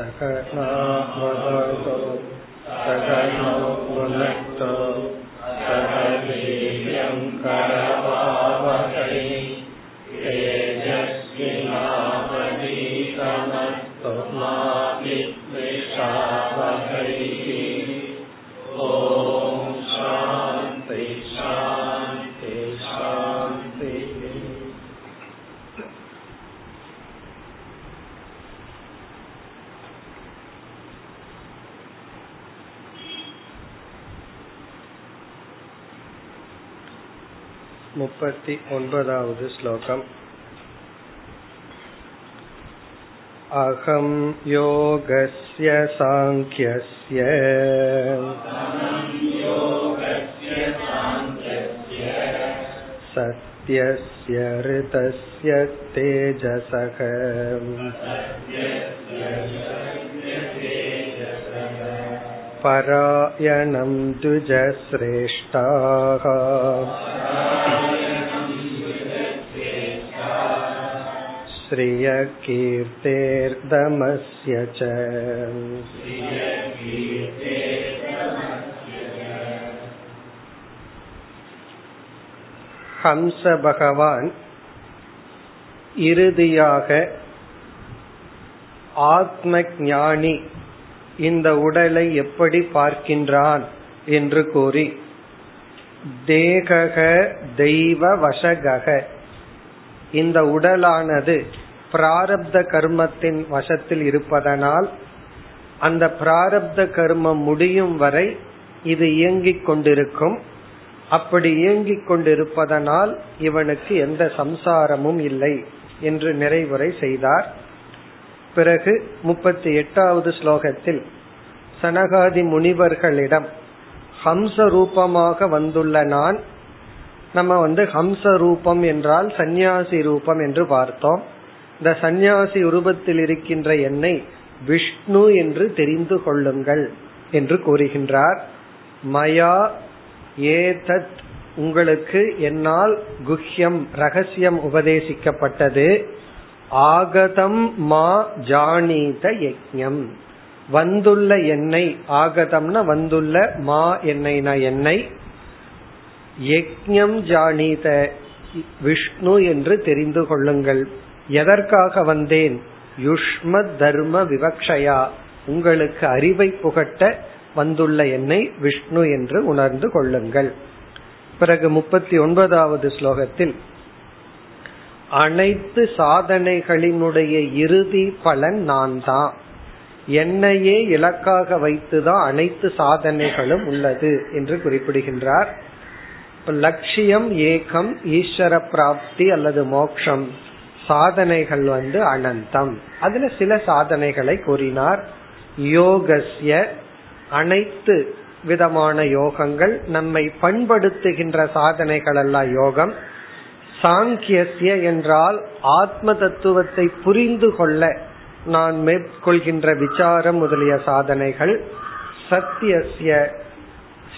सकनावतु सकनो भुनक्तु सह वीर्यं मुपति ओन्पदावद् श्लोकम् अहं योगस्य साङ्ख्यस्य सत्यस्य ऋतस्य तेजसः परायणं द्विजश्रेष्ठाः श्रियकीर्तेर्दमस्य च ஹம்ச பகவான் இறுதியாக ஆத்ம ஞானி இந்த உடலை எப்படி பார்க்கின்றான் என்று கூறி தேகக தெய்வ வசகக இந்த உடலானது பிராரப்த கர்மத்தின் வசத்தில் இருப்பதனால் அந்த பிராரப்த கர்மம் முடியும் வரை இது இயங்கிக் கொண்டிருக்கும். அப்படி இயங்கிக் கொண்டிருப்பதனால் இவனுக்கு எந்த சம்சாரமும் இல்லை என்று நிறைவுரை செய்தார். பிறகு முப்பத்தி எட்டாவது ஸ்லோகத்தில் சனகாதி முனிவர்களிடம் ஹம்ச ரூபமாக வந்துள்ள நான் நம்ம வந்து ஹம்ச ரூபம் என்றால் சந்நியாசி ரூபம் என்று பார்த்தோம். இந்த சந்நியாசி உருவத்தில் இருக்கின்ற என்னை விஷ்ணு என்று தெரிந்து கொள்ளுங்கள் என்று கூறுகின்றார். மயா ஏதத் உங்களுக்கு என்னால் குஹ்யம் ரகசியம் உபதேசிக்கப்பட்டது. ஆகதம் மா ஜானீத யஜ்யம் வந்துள்ள என்னை ஆகதம்னா வந்துள்ள மா என்னை என்னை. யஜ்யம் ஜானீத விஷ்ணு என்று தெரிந்து கொள்ளுங்கள். எதற்காக வந்தேன்? யுஷ்ம தர்ம விவக்ஷயா. உங்களுக்கு அறிவை புகட்ட வந்துள்ள என்னை விஷ்ணு என்று உணர்ந்து கொள்ளுங்கள். பிறகு முப்பத்தி ஒன்பதாவது ஸ்லோகத்தில் அனைத்து சாதனைகளினுடைய இறுதி பலன் நான் தான் என்னையே இலக்காக வைத்துதான் அனைத்து சாதனைகளும் உள்ளது என்று குறிப்பிடுகின்றார். லட்சியம் ஏகம் ஈஸ்வர பிராப்தி அல்லது மோக்ஷம். சாதனைகள் வந்து அனந்தம். அதுல சில சாதனைகளை கூறினார். யோகஸ்ய அனைத்து விதமான யோகங்கள் நம்மை பண்படுத்துகின்ற சாதனைகள் அல்ல யோகம். சாங்கியசிய என்றால் ஆத்ம தத்துவத்தை புரிந்து கொள்ள நான் மேற்கொள்கின்ற விசாரம் முதலிய சாதனைகள். சத்தியசிய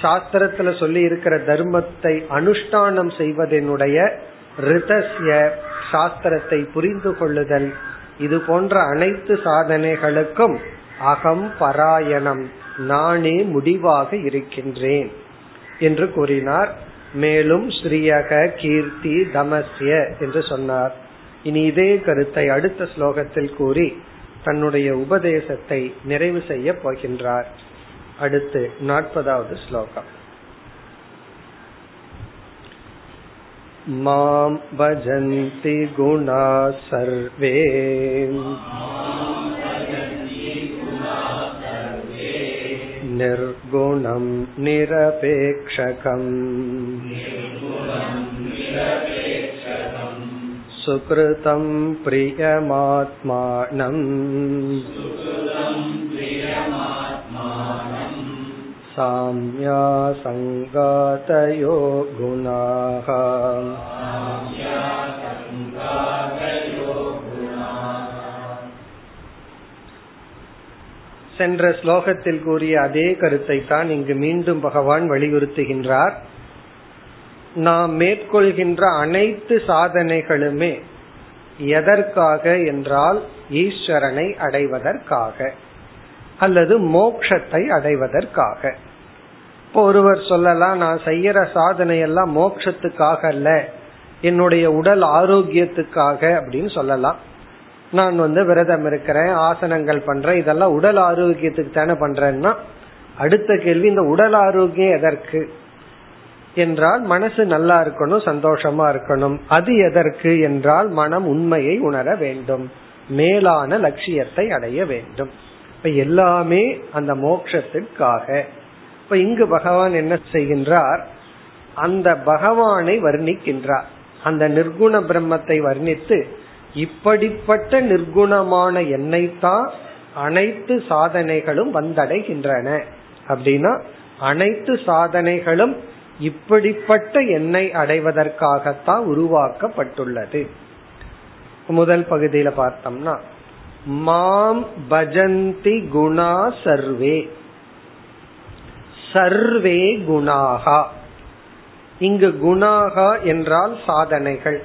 சாஸ்திரத்துல சொல்லி இருக்கிற தர்மத்தை அனுஷ்டானம் செய்வதனுடைய ரிதஸ்ய சாஸ்திரத்தை புரிந்து கொள்ளுதல். இது போன்ற அனைத்து சாதனைகளுக்கும் அகம் பராயணம். நானே முடிவாக இருக்கின்றேன் என்று கூறினார். மேலும் ஸ்ரீயக கீர்த்தி தமஸ்ய என்று சொன்னார். இனி இதே கருத்தை அடுத்த ஸ்லோகத்தில் கூறி தன்னுடைய உபதேசத்தை நிறைவு செய்ய போகின்றார். அடுத்து நாற்பதாவது ஸ்லோகம். मां भजन्ति गुणाः सर्वे निर्गुणं निरपेक्षकम् सुकृतं प्रियमात्मानम् साम्यासङ्गातयो गुणाः சென்ற ஸ்லோகத்தில் கூறிய அதே கருத்தை தான் இங்கு மீண்டும் பகவான் வலியுறுத்துகின்றார் நாம் மேற்கொள்கின்ற அனைத்து சாதனைகளுமே எதற்காக என்றால் ஈஸ்வரனை அடைவதற்காக அல்லது மோக்ஷத்தை அடைவதற்காக. இப்போ ஒருவர் சொல்லலாம் நான் செய்யற சாதனை எல்லாம் மோக்ஷத்துக்காக அல்ல என்னுடைய உடல் ஆரோக்கியத்துக்காக அப்படின்னு சொல்லலாம். நான் வந்து விரதம் இருக்கிறேன் ஆசனங்கள் பண்றேன் இதெல்லாம் உடல் ஆரோக்கியத்துக்கு தானே பண்றேன்னா அடுத்த கேள்வி இந்த உடல் ஆரோக்கியம் எதற்கு? என்றால் மனசு நல்லா இருக்கணும் சந்தோஷமா இருக்கணும். அது எதற்கு? என்றால் மனம் உண்மையை உணர வேண்டும். மேலான லட்சியத்தை அடைய வேண்டும். இப்ப எல்லாமே அந்த மோட்சத்திற்காக இப்ப இங்கு பகவான் என்ன செய்கின்றார்? அந்த பகவானை வர்ணிக்கின்றார். அந்த நிர்குண பிரம்மத்தை வர்ணித்து இப்படிப்பட்ட நிர்குணமான எண்ணெய்தான் அனைத்து சாதனைகளும் வந்தடைகின்றன. அப்படின்னா அனைத்து சாதனைகளும் இப்படிப்பட்ட எண்ணெய் அடைவதற்காகத்தான் உருவாக்கப்பட்டுள்ளது. முதல் பகுதியில பார்த்தோம்னா மாம் பஜந்தி குணா சர்வே. சர்வே குணாகா. இங்கு குணாகா என்றால் சாதனைகள்.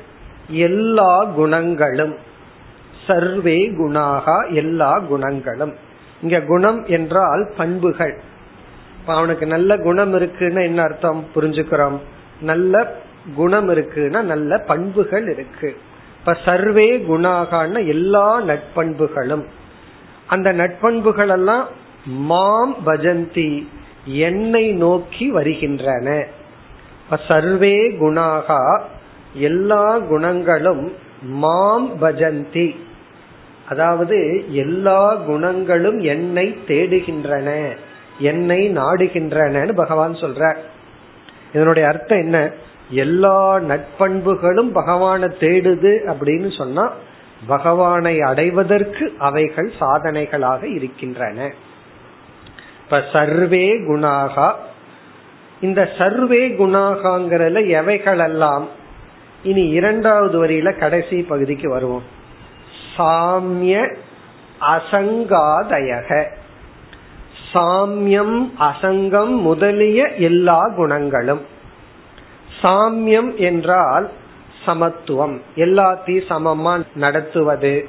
எல்லா குணங்களும். சர்வே குணாகா எல்லா குணங்களும். இங்க குணம் என்றால் பண்புகள். அவனுக்கு நல்ல குணம் இருக்குன்னு என்ன அர்த்தம்? புரிஞ்சுக்கிறோம். நல்ல குணம் இருக்குன்னா நல்ல பண்புகள் இருக்கு. இப்ப சர்வே குணாகான எல்லா நட்பண்புகளும். அந்த நட்பண்புகள் எல்லாம் மாம் பஜந்தி என்னை நோக்கி வருகின்றன. சர்வே குணாகா எல்லா குணங்களும் மாம் பஜந்தி. அதாவது எல்லா குணங்களும் என்னை தேடுகின்றன என்னை நாடுகின்றன பகவான் சொல்ற இதனுடைய அர்த்தம் என்ன? எல்லா நட்பண்புகளும் பகவானை தேடுது அப்படின்னு சொன்னா பகவானை அடைவதற்கு அவைகள் சாதனைகளாக இருக்கின்றன. இப்ப சர்வே குணாகா. இந்த சர்வே குணாகாங்கிறதுல எவைகளெல்லாம்? இனி இரண்டாவது வரியில கடைசி பகுதிக்கு வருவோம். சாமிய அசங்காதயக. சாமியம் அசங்கம் முதலிய எல்லா குணங்களும். சாமியம் என்றால் சமத்துவம். எல்லாத்தையும் சமமா நடத்துவது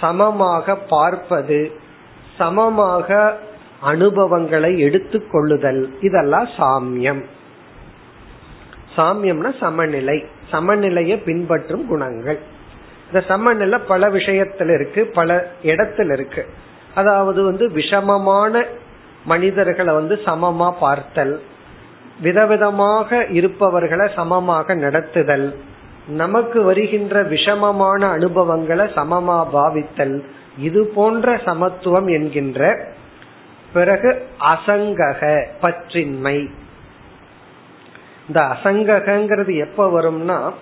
சமமாக பார்ப்பது சமமாக அனுபவங்களை எடுத்துக்கொள்ளுதல் இதெல்லாம் சாமியம். சாமியம்னா சமநிலை. சமநிலையை பின்பற்றும் குணங்கள். இந்த சமநிலை பல விஷயத்துல இருக்கு பல இடத்துல இருக்கு. அதாவது வந்து விஷமமான மனிதர்களை வந்து சமமா பார்த்தல். விதவிதமாக இருப்பவர்களை சமமாக நடத்துதல். நமக்கு வருகின்ற விஷமமான அனுபவங்களை சமமா பாவித்தல். இது போன்ற சமத்துவம் என்கின்ற பிறகு அசங்கக பற்றின்மை. இந்த அசங்ககங்கிறது எப்ப வரும்னா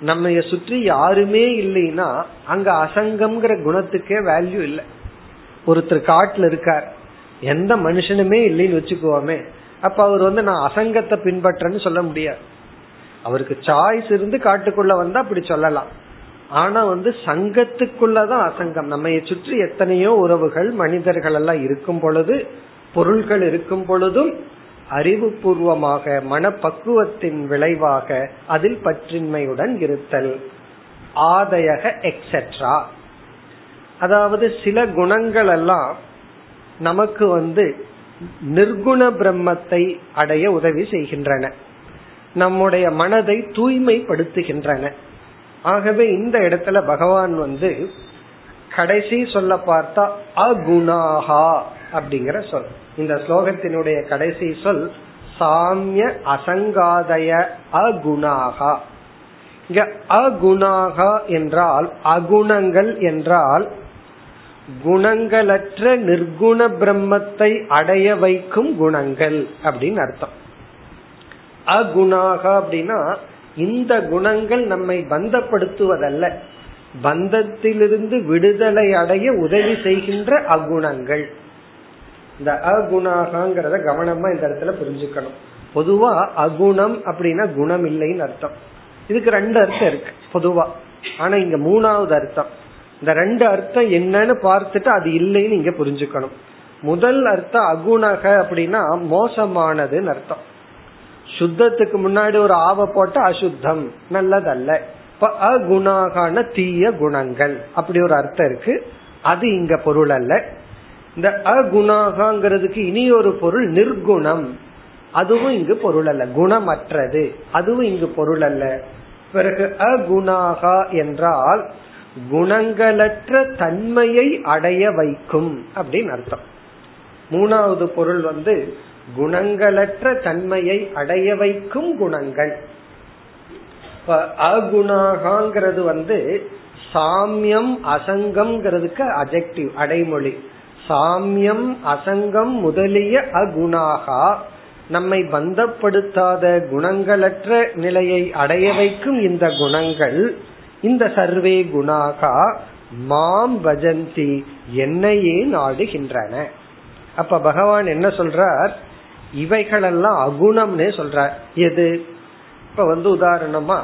நம்ம சுற்றி யாருமே இல்லைன்னா அங்க அசங்கம்ங்கிற குணத்துக்கே வேல்யூ இல்லை. ஒருத்தர் காட்டுல இருக்கார். எந்த மனுஷனுமே இல்லைன்னு வச்சுக்குவோமே அப்ப அவர் வந்து நான் அசங்கத்தை பின்பற்றேன்னு சொல்ல முடியாது. அவருக்கு சாய்ஸ் இருந்து காட்டுக்குள்ள வந்தா அப்படி சொல்லலாம். ஆனா வந்து சங்கத்துக்குள்ளதான் அசங்கம். நம்ம சுற்றி எத்தனையோ உறவுகள் மனிதர்கள் எல்லாம் இருக்கும் பொழுது பொருள்கள் இருக்கும் பொழுதும் அறிவுபூர்வமாக மனப்பக்குவத்தின் விளைவாக அதில் பற்றின்மையுடன் இருத்தல். ஆதயக எக்ஸெட்ரா அதாவது சில குணங்கள் எல்லாம் நமக்கு வந்து நிர்குண பிரம்மத்தை அடைய உதவி செய்கின்றன. நம்முடைய மனதை தூய்மைப்படுத்துகின்றன. ஆகவே இந்த இடத்துல பகவான் வந்து கடைசி சொல்ல பார்த்தா அகுணாகா அப்படிங்கிற சொல். இந்த ஸ்லோகத்தினுடைய கடைசி சொல் சாமிய அசங்காதய அகுணாகா இங்க அகுணாகா என்றால் அகுணங்கள் என்றால் குணங்களற்ற நிர்குண பிரம்மத்தை அடைய வைக்கும் குணங்கள் அப்படின்னு அர்த்தம். அகுணாக அப்படின்னா இந்த குணங்கள் நம்மை பந்தப்படுத்துவதல்ல. பந்தத்திலிருந்து விடுதலை அடைய உதவி செய்கின்ற அகுணங்கள். இந்த அகுணாகங்கிறத கவனமா இந்த இடத்துல புரிஞ்சுக்கணும். பொதுவா அகுணம் அப்படின்னா குணம் இல்லைன்னு அர்த்தம். இதுக்கு ரெண்டு அர்த்தம் இருக்கு பொதுவா. ஆனா இங்க மூணாவது அர்த்தம். இந்த ரெண்டு அர்த்தம் என்னன்னு பார்த்துட்டு அது இல்லைன்னு இங்க புரிஞ்சுக்கணும். முதல் அர்த்தம் அகுணக அப்படின்னா மோசமானதுன்னு அர்த்தம். சுத்தத்துக்கு முன்னாடி ஒரு ஆவ போட்டா அசுத்தம் நல்லதல்ல. இப்ப அகுணாகான தீய குணங்கள் அப்படி ஒரு அர்த்தம் இருக்கு. அது இங்க பொருள் அல்ல. இந்த அகுணாகாங்கிறதுக்கு இனி ஒரு பொருள் நிர்குணம். அதுவும் இங்கு பொருள் அல்ல. குணமற்றது. அதுவும் இங்கு பொருள் அல்ல. பிறகு அகுணாகா என்றால் குணங்களற்ற தன்மையை அடைய வைக்கும் அப்படின்னு அர்த்தம். மூணாவது பொருள் வந்து குணங்களற்ற தன்மையை அடைய வைக்கும் குணங்கள். அகுணாகாங்கிறது வந்து சாமியம் அசங்கம்ங்கிறதுக்கு அஜெக்டிவ் அடைமொழி. சாமியம் அசங்கம் முதலிய அகுணாகா. நம்மை பந்தப்படுத்தாத குணங்களற்ற நிலையை அடைய வைக்கும் இந்த குணங்கள் இந்த சர்வே குணாகா மாம் பஜந்தி என்னையே நாடுகின்றன. அப்ப பகவான் என்ன சொல்றார்? இவைகளெல்லாம் அகுணம்னே சொல்றார். எது? இப்ப வந்து உதாரணமா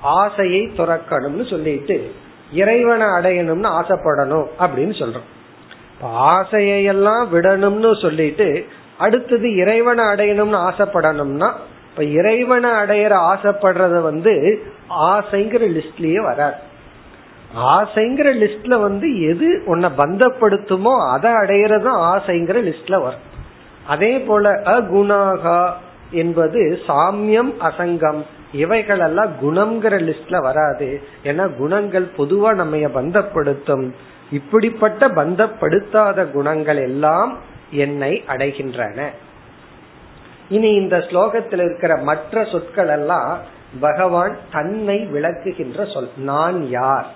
ஆசையை துறக்கணும்னு சொல்லிட்டு இறைவனை அடையணும்னு ஆசைப்படணும் அப்படின்னு சொல்றோம். ஆசையெல்லாம் விடணும்னு சொல்லிட்டு அடுத்தது இறைவனை அடையணும்னு ஆசைப்படணும்னா இப்ப இறைவனை அடையிற ஆசைப்படுறத வந்து ஆசைங்கிற லிஸ்ட்லயே வராது. ஆசைங்கிற லிஸ்ட்ல வந்து எது உன்னை பந்தப்படுத்துமோ அதை அடையிறதும் ஆசைங்கிற லிஸ்ட்ல வரும். அதே போல அகுணாகா என்பது சாமியம் அசங்கம். இவைகள் எல்லாம் குணம்ங்கிற லிஸ்ட்ல வராது. ஏன்னா குணங்கள் பொதுவா நம்ம பந்தப்படுத்தும். இப்படிப்பட்ட பந்தப்படுத்தாத குணங்கள் எல்லாம் என்னை அடைகின்றன. இனி இந்த ஸ்லோகத்தில் இருக்கிற மற்ற சொற்கள் எல்லாம் பகவான் தன்னை விளக்குகின்ற சொல். நான் யார்?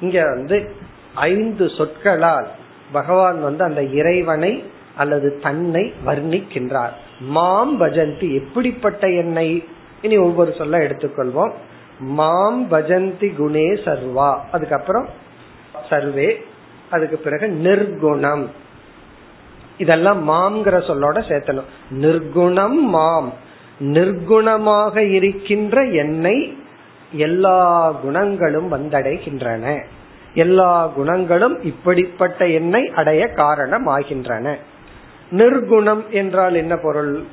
இங்க வந்து ஐந்து சொற்களால் பகவான் வந்து அந்த இறைவனை அல்லது தன்னை வர்ணிக்கின்றார். மாம் பஜந்தி. எப்படிப்பட்ட என்னை? இனி ஒவ்வொரு சொல்ல எடுத்துக்கொள்வோம். மாம் பஜந்தி குணே சர்வா. அதுக்கப்புறம் சர்வே. அதுக்கு பிறகு நிர்குணம். இதெல்லாம் மாம்ங்கிற சொல்லோட சேர்த்தணும். நிர்குணம் மாம். நிர்குணமாக இருக்கின்ற என்னை எல்லா குணங்களும் வந்தடைகின்றன. எல்லா குணங்களும் இப்படிப்பட்ட எண்ணெய் அடைய காரணமாகின்றன. நிர்குணம் என்றால் என்ன பொருள்?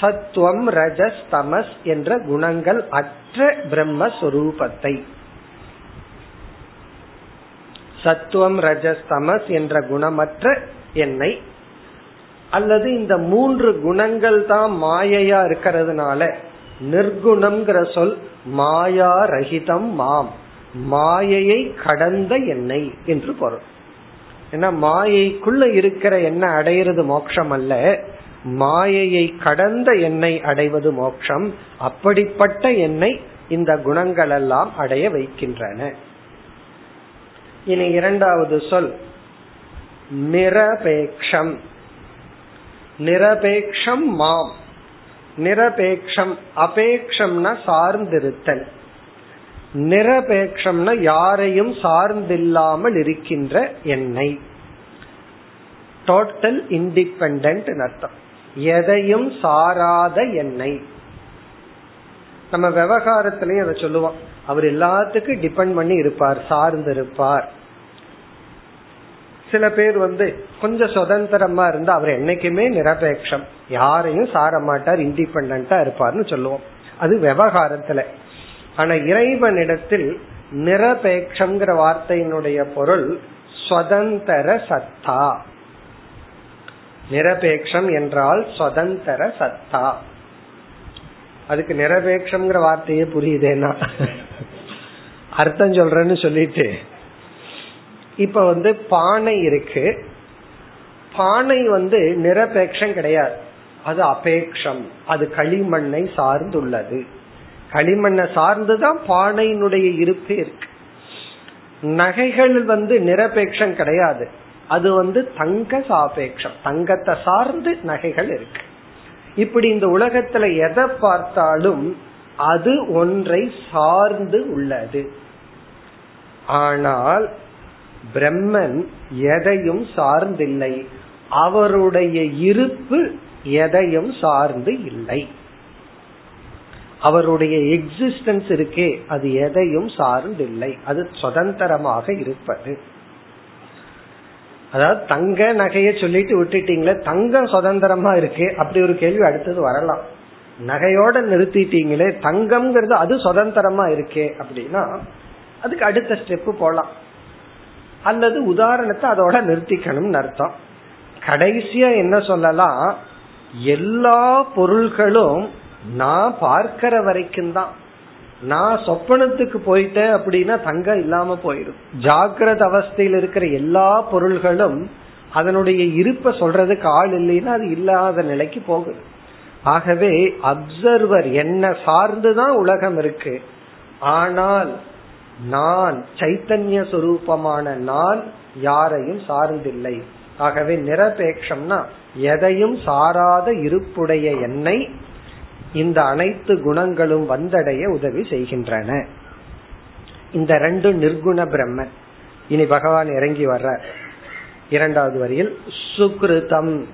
சத்துவம் ரஜஸ் தமஸ் என்ற குணங்கள் அற்ற பிரம்மஸ்வரூபத்தை. சத்துவம் ரஜஸ் தமஸ் என்ற குணமற்ற என்னை அல்லது இந்த மூன்று குணங்கள் தான் மாயையா இருக்கிறதுனால நிர்குணம்ங்கிற சொல் மாயா ரஹிதம் மாம். மாயையை கடந்த எண்ணெய் என்று பொருள். ஏன்னா மாயைக்குள்ள இருக்கிற எண்ணெய் அடையிறது மோட்சம் அல்ல. மாயையை கடந்த எண்ணெய் அடைவது மோட்சம். அப்படிப்பட்ட எண்ணெய் இந்த குணங்கள் எல்லாம் அடைய வைக்கின்றன. இனி இரண்டாவது சொல் நிரபேக்ஷம் நிரபேக்ஷம் மாம். நிரபேக்ஷம் அபேக்ஷம்னா சார்ந்திருத்தல். நிரபேக்ஷம்னா யாரையும் சார்ந்தில்லாமல் இருக்கின்ற என்னை. டோட்டல் இண்டிபெண்ட் அர்த்தம். எதையும் சாராத எண்ணெய் நம்ம விவகாரத்திலையும் அதை சொல்லுவோம். அவர் எல்லாத்துக்கும் டிபெண்ட் பண்ணி இருப்பார் சார்ந்து இருப்பார் சில பேர் வந்து கொஞ்சம் சுதந்திரமா இருந்தா அவர் என்னைக்குமே நிரபேட்சம் யாரையும் சார மாட்டார் இண்டிபெண்டா இருப்பார்னு சொல்லுவோம். அது விவகாரத்துல. ஆனா இறைவனிடத்தில் நிரபேட்சம்ங்கிற வார்த்தையினுடைய பொருள் சுதந்திர சத்தா. நிரபேட்சம் என்றால் சுதந்திர சத்தா. அதுக்கு நிரபேட்சம்ங்கிற வார்த்தையே புரியுதேனா அர்த்தம் சொல்றேன்னு சொல்லிட்டு இப்ப வந்து பானை இருக்கு. பானை வந்து நிரபேட்சம் கிடையாது. அது அபேக்ஷம். அது களிமண்ணை சார்ந்துள்ளது. களிமண்ணை சார்ந்துதான் பானையினுடைய இருப்பு இருக்கு. நகைகள் வந்து நிரபேட்சம் கிடையாது. அது வந்து தங்க சாபேட்சம் தங்கத்தை சார்ந்து நகைகள் இருக்கு. இப்படி இந்த உலகத்துல எதை பார்த்தாலும் அது ஒன்றை சார்ந்து உள்ளது. ஆனால் பிரம்மன் எதையும் சார்ந்தில்லை. அவருடைய இருப்பு எதையும் சார்ந்து இல்லை. அவருடைய எக்ஸிஸ்டன்ஸ் இருக்கே அது எதையும் சார்ந்தில்லை. அது சுதந்திரமாக இருப்பது. அதாவது தங்க நகைய சொல்லிட்டு விட்டுட்டீங்களே தங்கம் சுதந்திரமா இருக்கு அப்படி ஒரு கேள்வி அடுத்தது வரலாம். நகையோட நிறுத்திட்டீங்களே தங்கம்ங்கிறது அது சுதந்திரமா இருக்கே அப்படின்னா அதுக்கு அடுத்த ஸ்டெப் போலாம். அல்லது உதாரணத்தை அதோட நிறுத்திக்கணும்னு அர்த்தம். கடைசியா என்ன சொல்லலாம்? எல்லா பொருள்களும் நான் பார்க்கிற வரைக்கும் தான். நான் சொப்பனத்துக்கு போயிட்டேன் அப்படின்னா தங்கம் இல்லாம போயிடும். ஜாகிரத அவஸ்தையில் இருக்கிற எல்லா பொருள்களும் அதனுடைய இருப்ப சொல்றதுக்கு ஆள் இல்லைன்னா அது இல்லாத நிலைக்கு போகுது. ஆகவே அப்சர்வர் என்ன சார்ந்துதான் உலகம் இருக்கு. ஆனால் நான் சைத்தன்ய சொரூபமான நான் யாரையும் சார்ந்தில்லை. ஆகவே நிரபேட்சம்னா எதையும் சாராத இருப்புடைய என்னை இந்த அனைத்து குணங்களும் வந்தடைய உதவி செய்கின்றன. இந்த ரெண்டு நிர்குண பிரம்மன் இனி பகவான் இறங்கி வர்ற இரண்டாவது வரியில் சுக்ருதம்.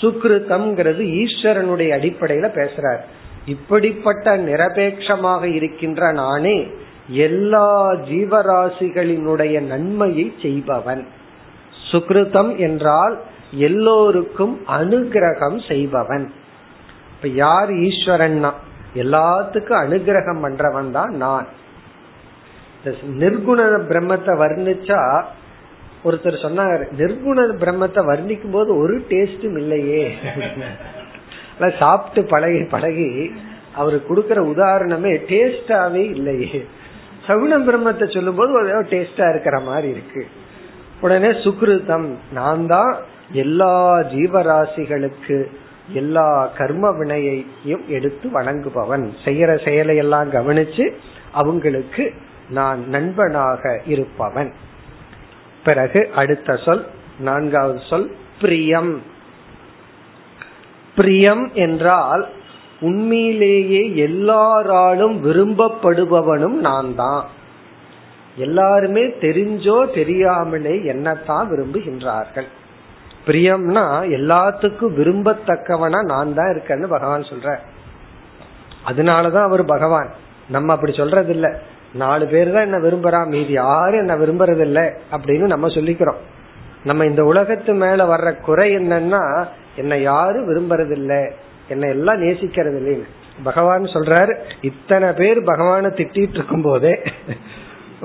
சுக்ருதம்ங்கிறது ஈஸ்வரனுடைய அடிப்படையில பேசுறார். இப்படிப்பட்ட நிரபேட்சமாக இருக்கின்ற நானே எல்லா ஜீவராசிகளினுடைய நன்மையை செய்பவன். சுக்ருதம் என்றால் எல்லோருக்கும் அனுகிரகம் செய்பவன். இப்ப யார் ஈஸ்வரன்னா? எல்லாத்துக்கும் அனுகிரகம் பண்றவன் தான் நான். நிர்குண பிரம்மத்தை வர்ணிச்சா ஒருத்தர் சொன்னார் நிர்குண பிரம்மத்தை வர்ணிக்கும் போது ஒரு டேஸ்டும் இல்லையே. சாப்பிட்டு பழகி பழகி அவரு கொடுக்கற உதாரணமே டேஸ்டாவே இல்லையே. சகுணம் பிரம்மத்தை சொல்லும் போது டேஸ்டா இருக்கிற மாதிரி இருக்கு. உடனே சுக்ருதம் நான் தான் எல்லா ஜீவராசிகளுக்கு எல்லா கர்ம வினையையும் எடுத்து வணங்குபவன். செய்யற செயலை எல்லாம் கவனிச்சு அவங்களுக்கு நான் நண்பனாக இருப்பவன். பிறகு அடுத்த சொல் நான்காவது சொல் பிரியம். பிரியம் என்றால் உண்மையிலேயே எல்லாராலும் விரும்பப்படுபவனும் நான் தான் எல்லாருமே தெரிஞ்சோ தெரியாமலே என்னத்தான் விரும்புகின்றார்கள். பிரியம்னா எல்லாத்துக்கும் விரும்பத்தக்கவனா நான் தான் இருக்கேன்னு பகவான் சொல்ற அதனாலதான் அவர் பகவான். நம்ம அப்படி சொல்றது இல்ல நாலு பேர் தான் என்ன விரும்புறான் மீதி யாரும் என்ன விரும்புறது இல்ல அப்படின்னு நம்ம சொல்லிக்கிறோம். நம்ம இந்த உலகத்து மேல வர்ற குறை என்னன்னா என்ன யாரும் விரும்புறது இல்லை என்ன எல்லாம் நேசிக்கிறது இல்லைன்னு. பகவான் சொல்றாரு இத்தனை பேர் பகவான திட்டிட்டு இருக்கும் போதே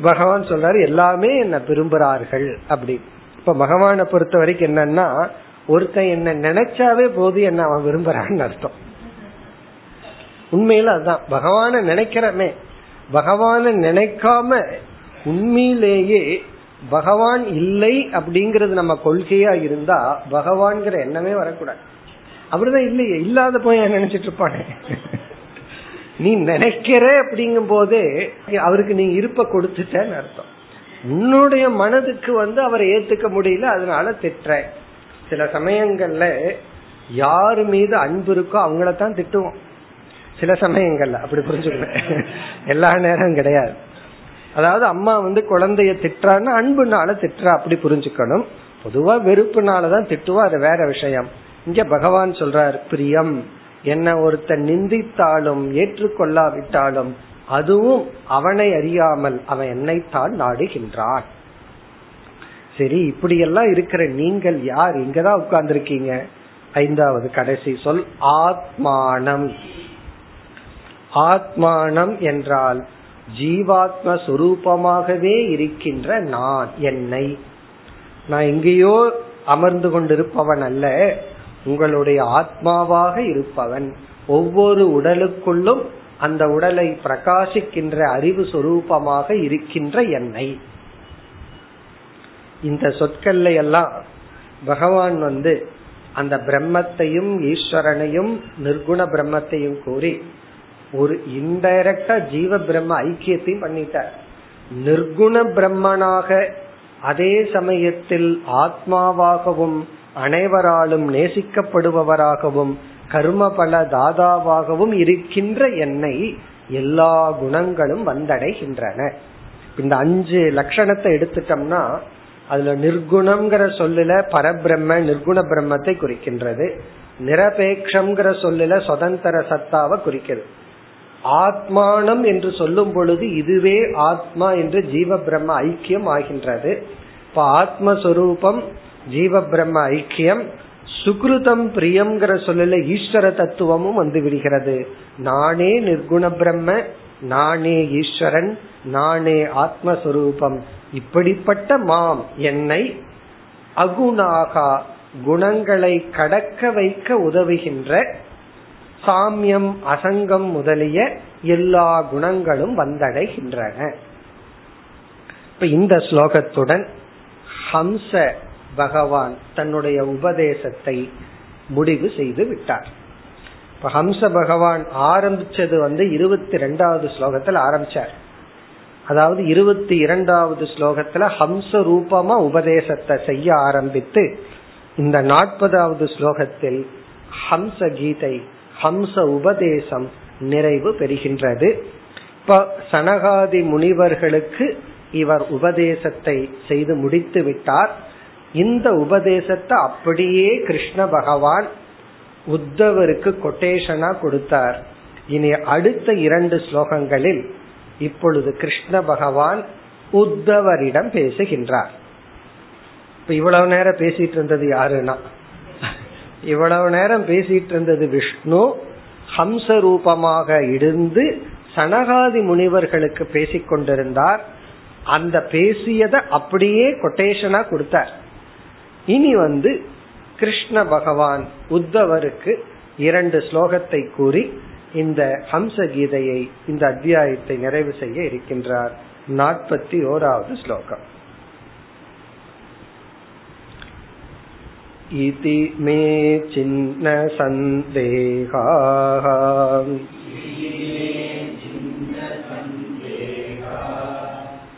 பகவான் சொல்றாரு எல்லாமே என்ன விரும்புறார்கள் அப்படி. இப்ப பகவானை பொறுத்த வரைக்கும் என்னன்னா ஒருத்தன் என்ன நினைச்சாவே போது என்ன அவன் விரும்புறான்னு அர்த்தம். உண்மையில அதுதான். பகவான நினைக்கிறமே. பகவான நினைக்காம உண்மையிலேயே பகவான் இல்லை அப்படிங்கறது நம்ம கொள்கையா இருந்தா பகவான்கிற எண்ணமே வரக்கூடாது. அப்படிதான் இல்லையே இல்லாத போய் நினைச்சிட்டு இருப்பானே. நீ நினைக்கிற அப்படிங்கும் போதே அவருக்கு நீ இருப்ப கொடுத்துட்டேன்னு அர்த்தம். உன்னுடைய மனதுக்கு வந்து அவரை ஏத்துக்க முடியல அதனால திட்டுற சில சமயங்கள்ல யாரு மீது அன்பு இருக்கோ அவங்களத்தான் திட்டுவோம். சில சமயங்கள்ல அப்படி புரிஞ்சுக்கல. எல்லா நேரம் கிடையாது. அதாவது அம்மா வந்து குழந்தைய திட்டுறான்னு அன்புனால திட்டுறா அப்படி புரிஞ்சுக்கணும். பொதுவா வெறுப்புனாலதான் திட்டுவோம் அது வேற விஷயம். இங்க பகவான் சொல்றார் பிரியம். என்ன ஒருத்தன் நிந்தித்தாலும் ஏற்றுக்கொள்ளாவிட்டாலும் அதுவும் அவனை அறியாமல் அவன் என்னைத்தான் நாடுகின்றான். சரி இப்படியெல்லாம் இருக்கிற நீங்கள் யார்? இங்கதான் உட்கார்ந்துருக்கீங்க. ஐந்தாவது கடைசி சொல் ஆத்மானம். ஆத்மானம் என்றால் ஜீவாத்ம சுரூபமாகவே இருக்கின்ற நான் என்னை. நான் எங்கேயோ அமர்ந்து கொண்டிருப்பவன் அல்ல உங்களுடைய ஆத்மாவாக இருப்பவன். ஒவ்வொரு உடலுக்குள்ளும் அந்த உடலை பிரகாசிக்கின்ற அறிவு சொரூபமாக இருக்கின்ற என்னை. இந்த சொற்கள்ல எல்லாம் பகவான் வந்து அந்த பிரம்மத்தையும் ஈஸ்வரனையும் நிர்குண பிரம்மத்தையும் கூறி ஒரு இன்டைரக்டா ஜீவ பிரம்ம ஐக்கியத்தையும் பண்ணிட்டார். நிர்குண பிரம்மனாக அதே சமயத்தில் ஆத்மாவாகவும் அனைவராலும் நேசிக்கப்படுபவராகவும் கர்மபல தாதாவாகவும் இருக்கின்ற என்னை எல்லா குணங்களும் வந்தடைகின்றன. இந்த அஞ்சு லட்சணத்தை எடுத்துட்டோம்னா அதுல நிர்குணம்ங்கிற சொல்லுல பரபிரம்ம நிர்குண பிரம்மத்தை குறிக்கின்றது. நிரபேக்ஷங்கிற சொல்லுல சுதந்திர சத்தாவை குறிக்கிறது. ஆத்மானம் என்று சொல்லும் பொழுது இதுவே ஆத்மா என்று ஜீவ பிரம்ம ஐக்கியம் ஆகின்றது. இப்ப ஆத்மஸ்வரூபம் ஜீவ பிரம்ம ஐக்கியம் சுக்ருதம் பிரியம்ங்கிற சொல்லல ஈஸ்வர தத்துவமும் வந்து விடுகிறது. நானே நிர்குண பிரம்ம நானே ஈஸ்வரன் நானே ஆத்மஸ்வரூபம். இப்படிப்பட்ட மாம் என்னை அகுணாகா குணங்களை கடக்க வைக்க உதவுகின்ற சாமியம் அசங்கம் முதலிய எல்லா குணங்களும் வந்தடைகின்றன. இப்ப இந்த ஸ்லோகத்துடன் ஹம்ச பகவான் தன்னுடைய உபதேசத்தை முடிவு செய்து விட்டார். இப்ப ஹம்ச பகவான் ஆரம்பிச்சது வந்து இருபத்தி ரெண்டாவது ஸ்லோகத்தில் ஆரம்பிச்சார். அதாவது இருபத்தி இரண்டாவது ஸ்லோகத்துல ஹம்ச ரூபமா உபதேசத்தை செய்ய ஆரம்பித்து இந்த நாற்பதாவது ஸ்லோகத்தில் ஹம்ச கீதை ஹம்ச உபதேசம் நிறைவு பெறுகின்றது. இப்ப சனகாதி முனிவர்களுக்கு இவர் உபதேசத்தை செய்து முடித்து விட்டார். இந்த உபதேசத்தை அப்படியே கிருஷ்ண பகவான் உத்தவருக்கு கொட்டேஷனா கொடுத்தார். இனி அடுத்த இரண்டு ஸ்லோகங்களில் இப்பொழுது கிருஷ்ண பகவான் உத்தவரிடம் பேசுகின்றார். இப்ப இவ்வளவு நேரம் பேசிட்டு இருந்தது யாருன்னா? இவ்வளவு நேரம் பேசிட்டு இருந்தது விஷ்ணு. ஹம்ச ரூபமாக இருந்து சனகாதி முனிவர்களுக்கு பேசிக் கொண்டிருந்தார் அந்த பேசியதை அப்படியே கொட்டேஷனா கொடுத்தார். இனி வந்து கிருஷ்ண பகவான் உத்தவருக்கு இரண்டு ஸ்லோகத்தை கூறி இந்த ஹம்ச கீதையை இந்த அத்தியாயத்தை நிறைவு செய்ய இருக்கின்றார் நாற்பத்தி ஓராவது ஸ்லோகம் इति मे चिन्नसन्देहाः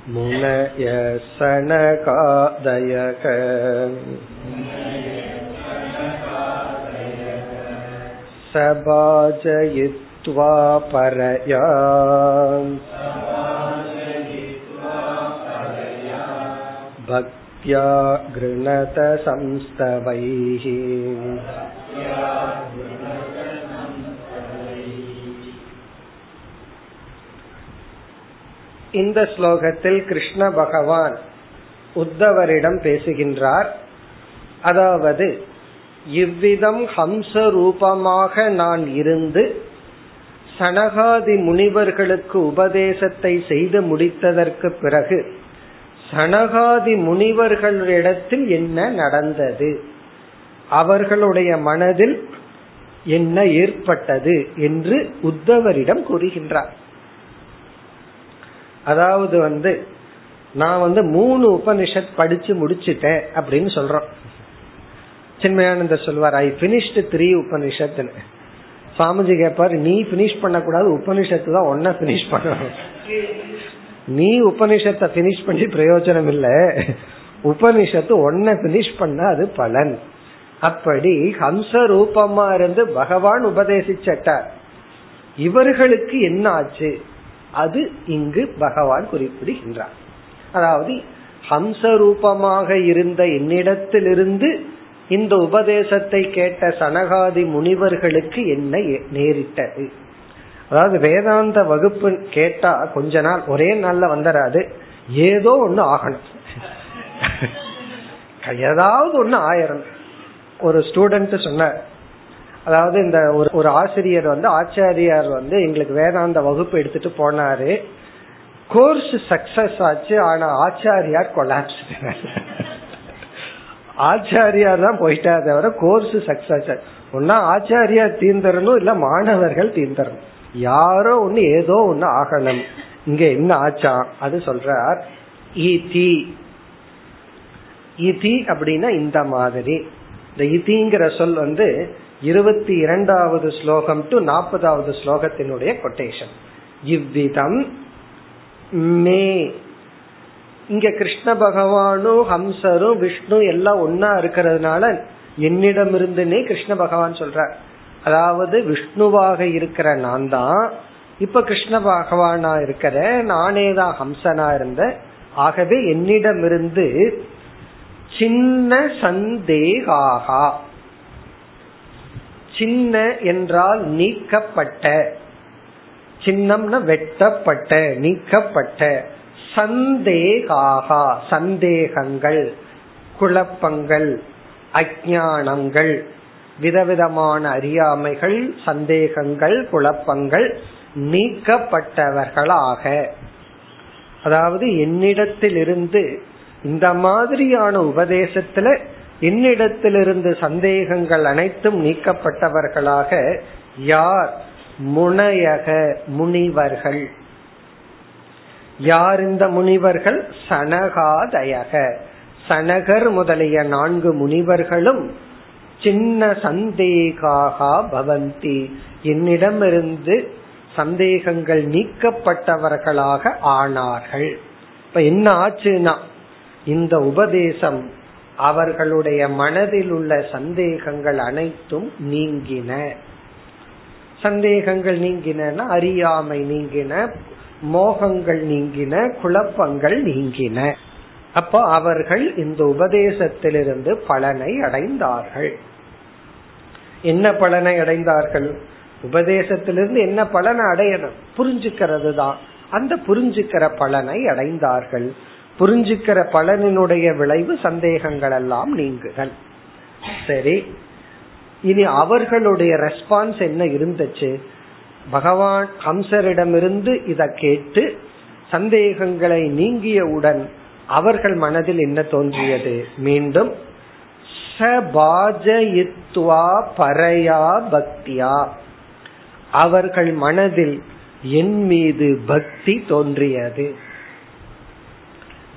मुनय सनकादयक सभाजयित्वा परया भक्त्या गृणत संस्तवैः இந்த ஸ்லோகத்தில் கிருஷ்ண பகவான் உத்தவரிடம் பேசுகின்றார். அதாவது இவ்விதம் ஹம்ச ரூபமாக நான் இருந்து சனகாதி முனிவர்களுக்கு உபதேசத்தை செய்து முடித்ததற்கு பிறகு சனகாதி முனிவர்களிடத்தில் என்ன நடந்தது? அவர்களுடைய மனதில் என்ன ஏற்பட்டது? என்று உத்தவரிடம் கூறுகின்றார். அதாவது வந்து நான் வந்து மூணு உபனிஷத் படிச்சு முடிச்சுட்டேன் அப்படின்னு சொல்றோம். சின்மயானந்த சொல்வார் I finished three Upanishad Swamiji கேப்பார் நீ பினிஷ் பண்ணக்கூடாது உபனிஷத்து தான் ஒன்ன பினிஷ் பண்ணணும். நீ உபனிஷத்தை பினிஷ் பண்ணி பிரயோஜனம் இல்ல. உபனிஷத்து ஒன்ன பினிஷ் பண்ண அது பலன். அப்படி ஹம்ச ரூபமா இருந்து பகவான் உபதேசிச்சட்டார். இவர்களுக்கு என்ன ஆச்சு அது இங்கு பகவான் குறிப்பிடுகின்றார். அதாவது ஹம்ச ரூபமாக இருந்த என்னிடத்திலிருந்து இந்த உபதேசத்தை கேட்ட சனகாதி முனிவர்களுக்கு என்ன நேரிட்டது? அதாவது வேதாந்த வகுப்பு கேட்டா கொஞ்ச நாள் ஒரே நாள்ல வந்துடாது ஏதோ ஒண்ணு ஆகணும். ஏதாவது ஒண்ணு ஆயிரம் ஒரு ஸ்டூடெண்ட் சொன்னார் அதாவது இந்த ஒரு ஒரு ஆசிரியர் வந்து ஆச்சாரியார் வந்து எங்களுக்கு வேதாந்த வகுப்பு எடுத்துட்டு போனாரு. கோர்ஸ் சக்சஸ் ஆச்சு ஆனா ஆச்சாரியார் கொலாப்ஸ் ஆச்சாரியார் தான் போயிட்டா தவிர கோர்ஸ் சக்சஸ் ஒன்னா ஆச்சாரியார் தீர்ந்தரணும் இல்ல மாணவர்கள் தீர்ந்தரணும் யாரோ ஒண்ணு ஏதோ ஒண்ணு ஆகணும். இங்க என்ன ஆச்சா? அது சொல்றார் இதி இதி அப்படின்னா இந்த மாதிரி. இந்த இதிங்கிற சொல் வந்து இருபத்தி இரண்டாவது ஸ்லோகம் டு நாற்பதாவது ஸ்லோகத்தினுடைய கொட்டேஷன் இவ்விதம் மே இங்க கிருஷ்ண பகவானும் ஹம்சரும் விஷ்ணு எல்லாம் ஒன்னா இருக்கிறதுனால என்னிடம் இருந்துனே கிருஷ்ண பகவான் சொல்றார். அதாவது விஷ்ணுவாக இருக்கிற நான் தான் இப்ப கிருஷ்ண பகவானா இருக்கிற நானே தான் ஹம்சனா இருந்த. ஆகவே என்னிடமிருந்து சின்ன சந்தேகாகா. சின்ன என்றால் நீக்கப்பட்ட. சின்னம்னா வெட்டப்பட்ட நீக்கப்பட்ட. சந்தேகாகா சந்தேகங்கள் குழப்பங்கள் அஜானங்கள் விதவிதமான அறியாமைகள் சந்தேகங்கள் குழப்பங்கள் நீக்கப்பட்டவர்களாக. அதாவது என்னிடத்திலிருந்து இந்த மாதிரியான உபதேசத்துல என்னிடத்திலிருந்து சந்தேகங்கள் அனைத்தும் நீக்கப்பட்டவர்களாக யார் முனையக முனிவர்கள்? யார் இந்த முனிவர்கள்? சனகாதயக. சனகர் முதலிய நான்கு முனிவர்களும் சின்ன சந்தேகாக பவந்தி. என்னிடமிருந்து சந்தேகங்கள் நீக்கப்பட்டவர்களாக ஆனார்கள். இப்ப என்ன ஆச்சுன்னா இந்த உபதேசம் அவர்களுடைய மனதில் உள்ள சந்தேகங்கள் அனைத்தும் நீங்கின. சந்தேகங்கள் நீங்கின அறியாமை நீங்கின மோகங்கள் நீங்கின குழப்பங்கள் நீங்கின. அப்போ அவர்கள் இந்த உபதேசத்திலிருந்து பலனை அடைந்தார்கள். என்ன பலனை அடைந்தார்கள்? உபதேசத்திலிருந்து என்ன பலனை அடையணும்? புரிஞ்சுக்கிறது தான் அந்த புரிஞ்சுக்கிற பலனை அடைந்தார்கள். புரிஞ்சுக்கிற பலனினுடைய விளைவு சந்தேகங்கள் எல்லாம் நீங்குதல் சரி. இனி அவர்களுடைய ரெஸ்பான்ஸ் என்ன இருந்துச்சு? பகவான் ஹம்சரிடமிருந்து இதை கேட்டு சந்தேகங்களை நீங்கியவுடன் அவர்கள் மனதில் என்ன தோன்றியது? மீண்டும் சபாஜயித்வா பரையா பக்தியா. அவர்கள் மனதில் என் மீது பக்தி தோன்றியது.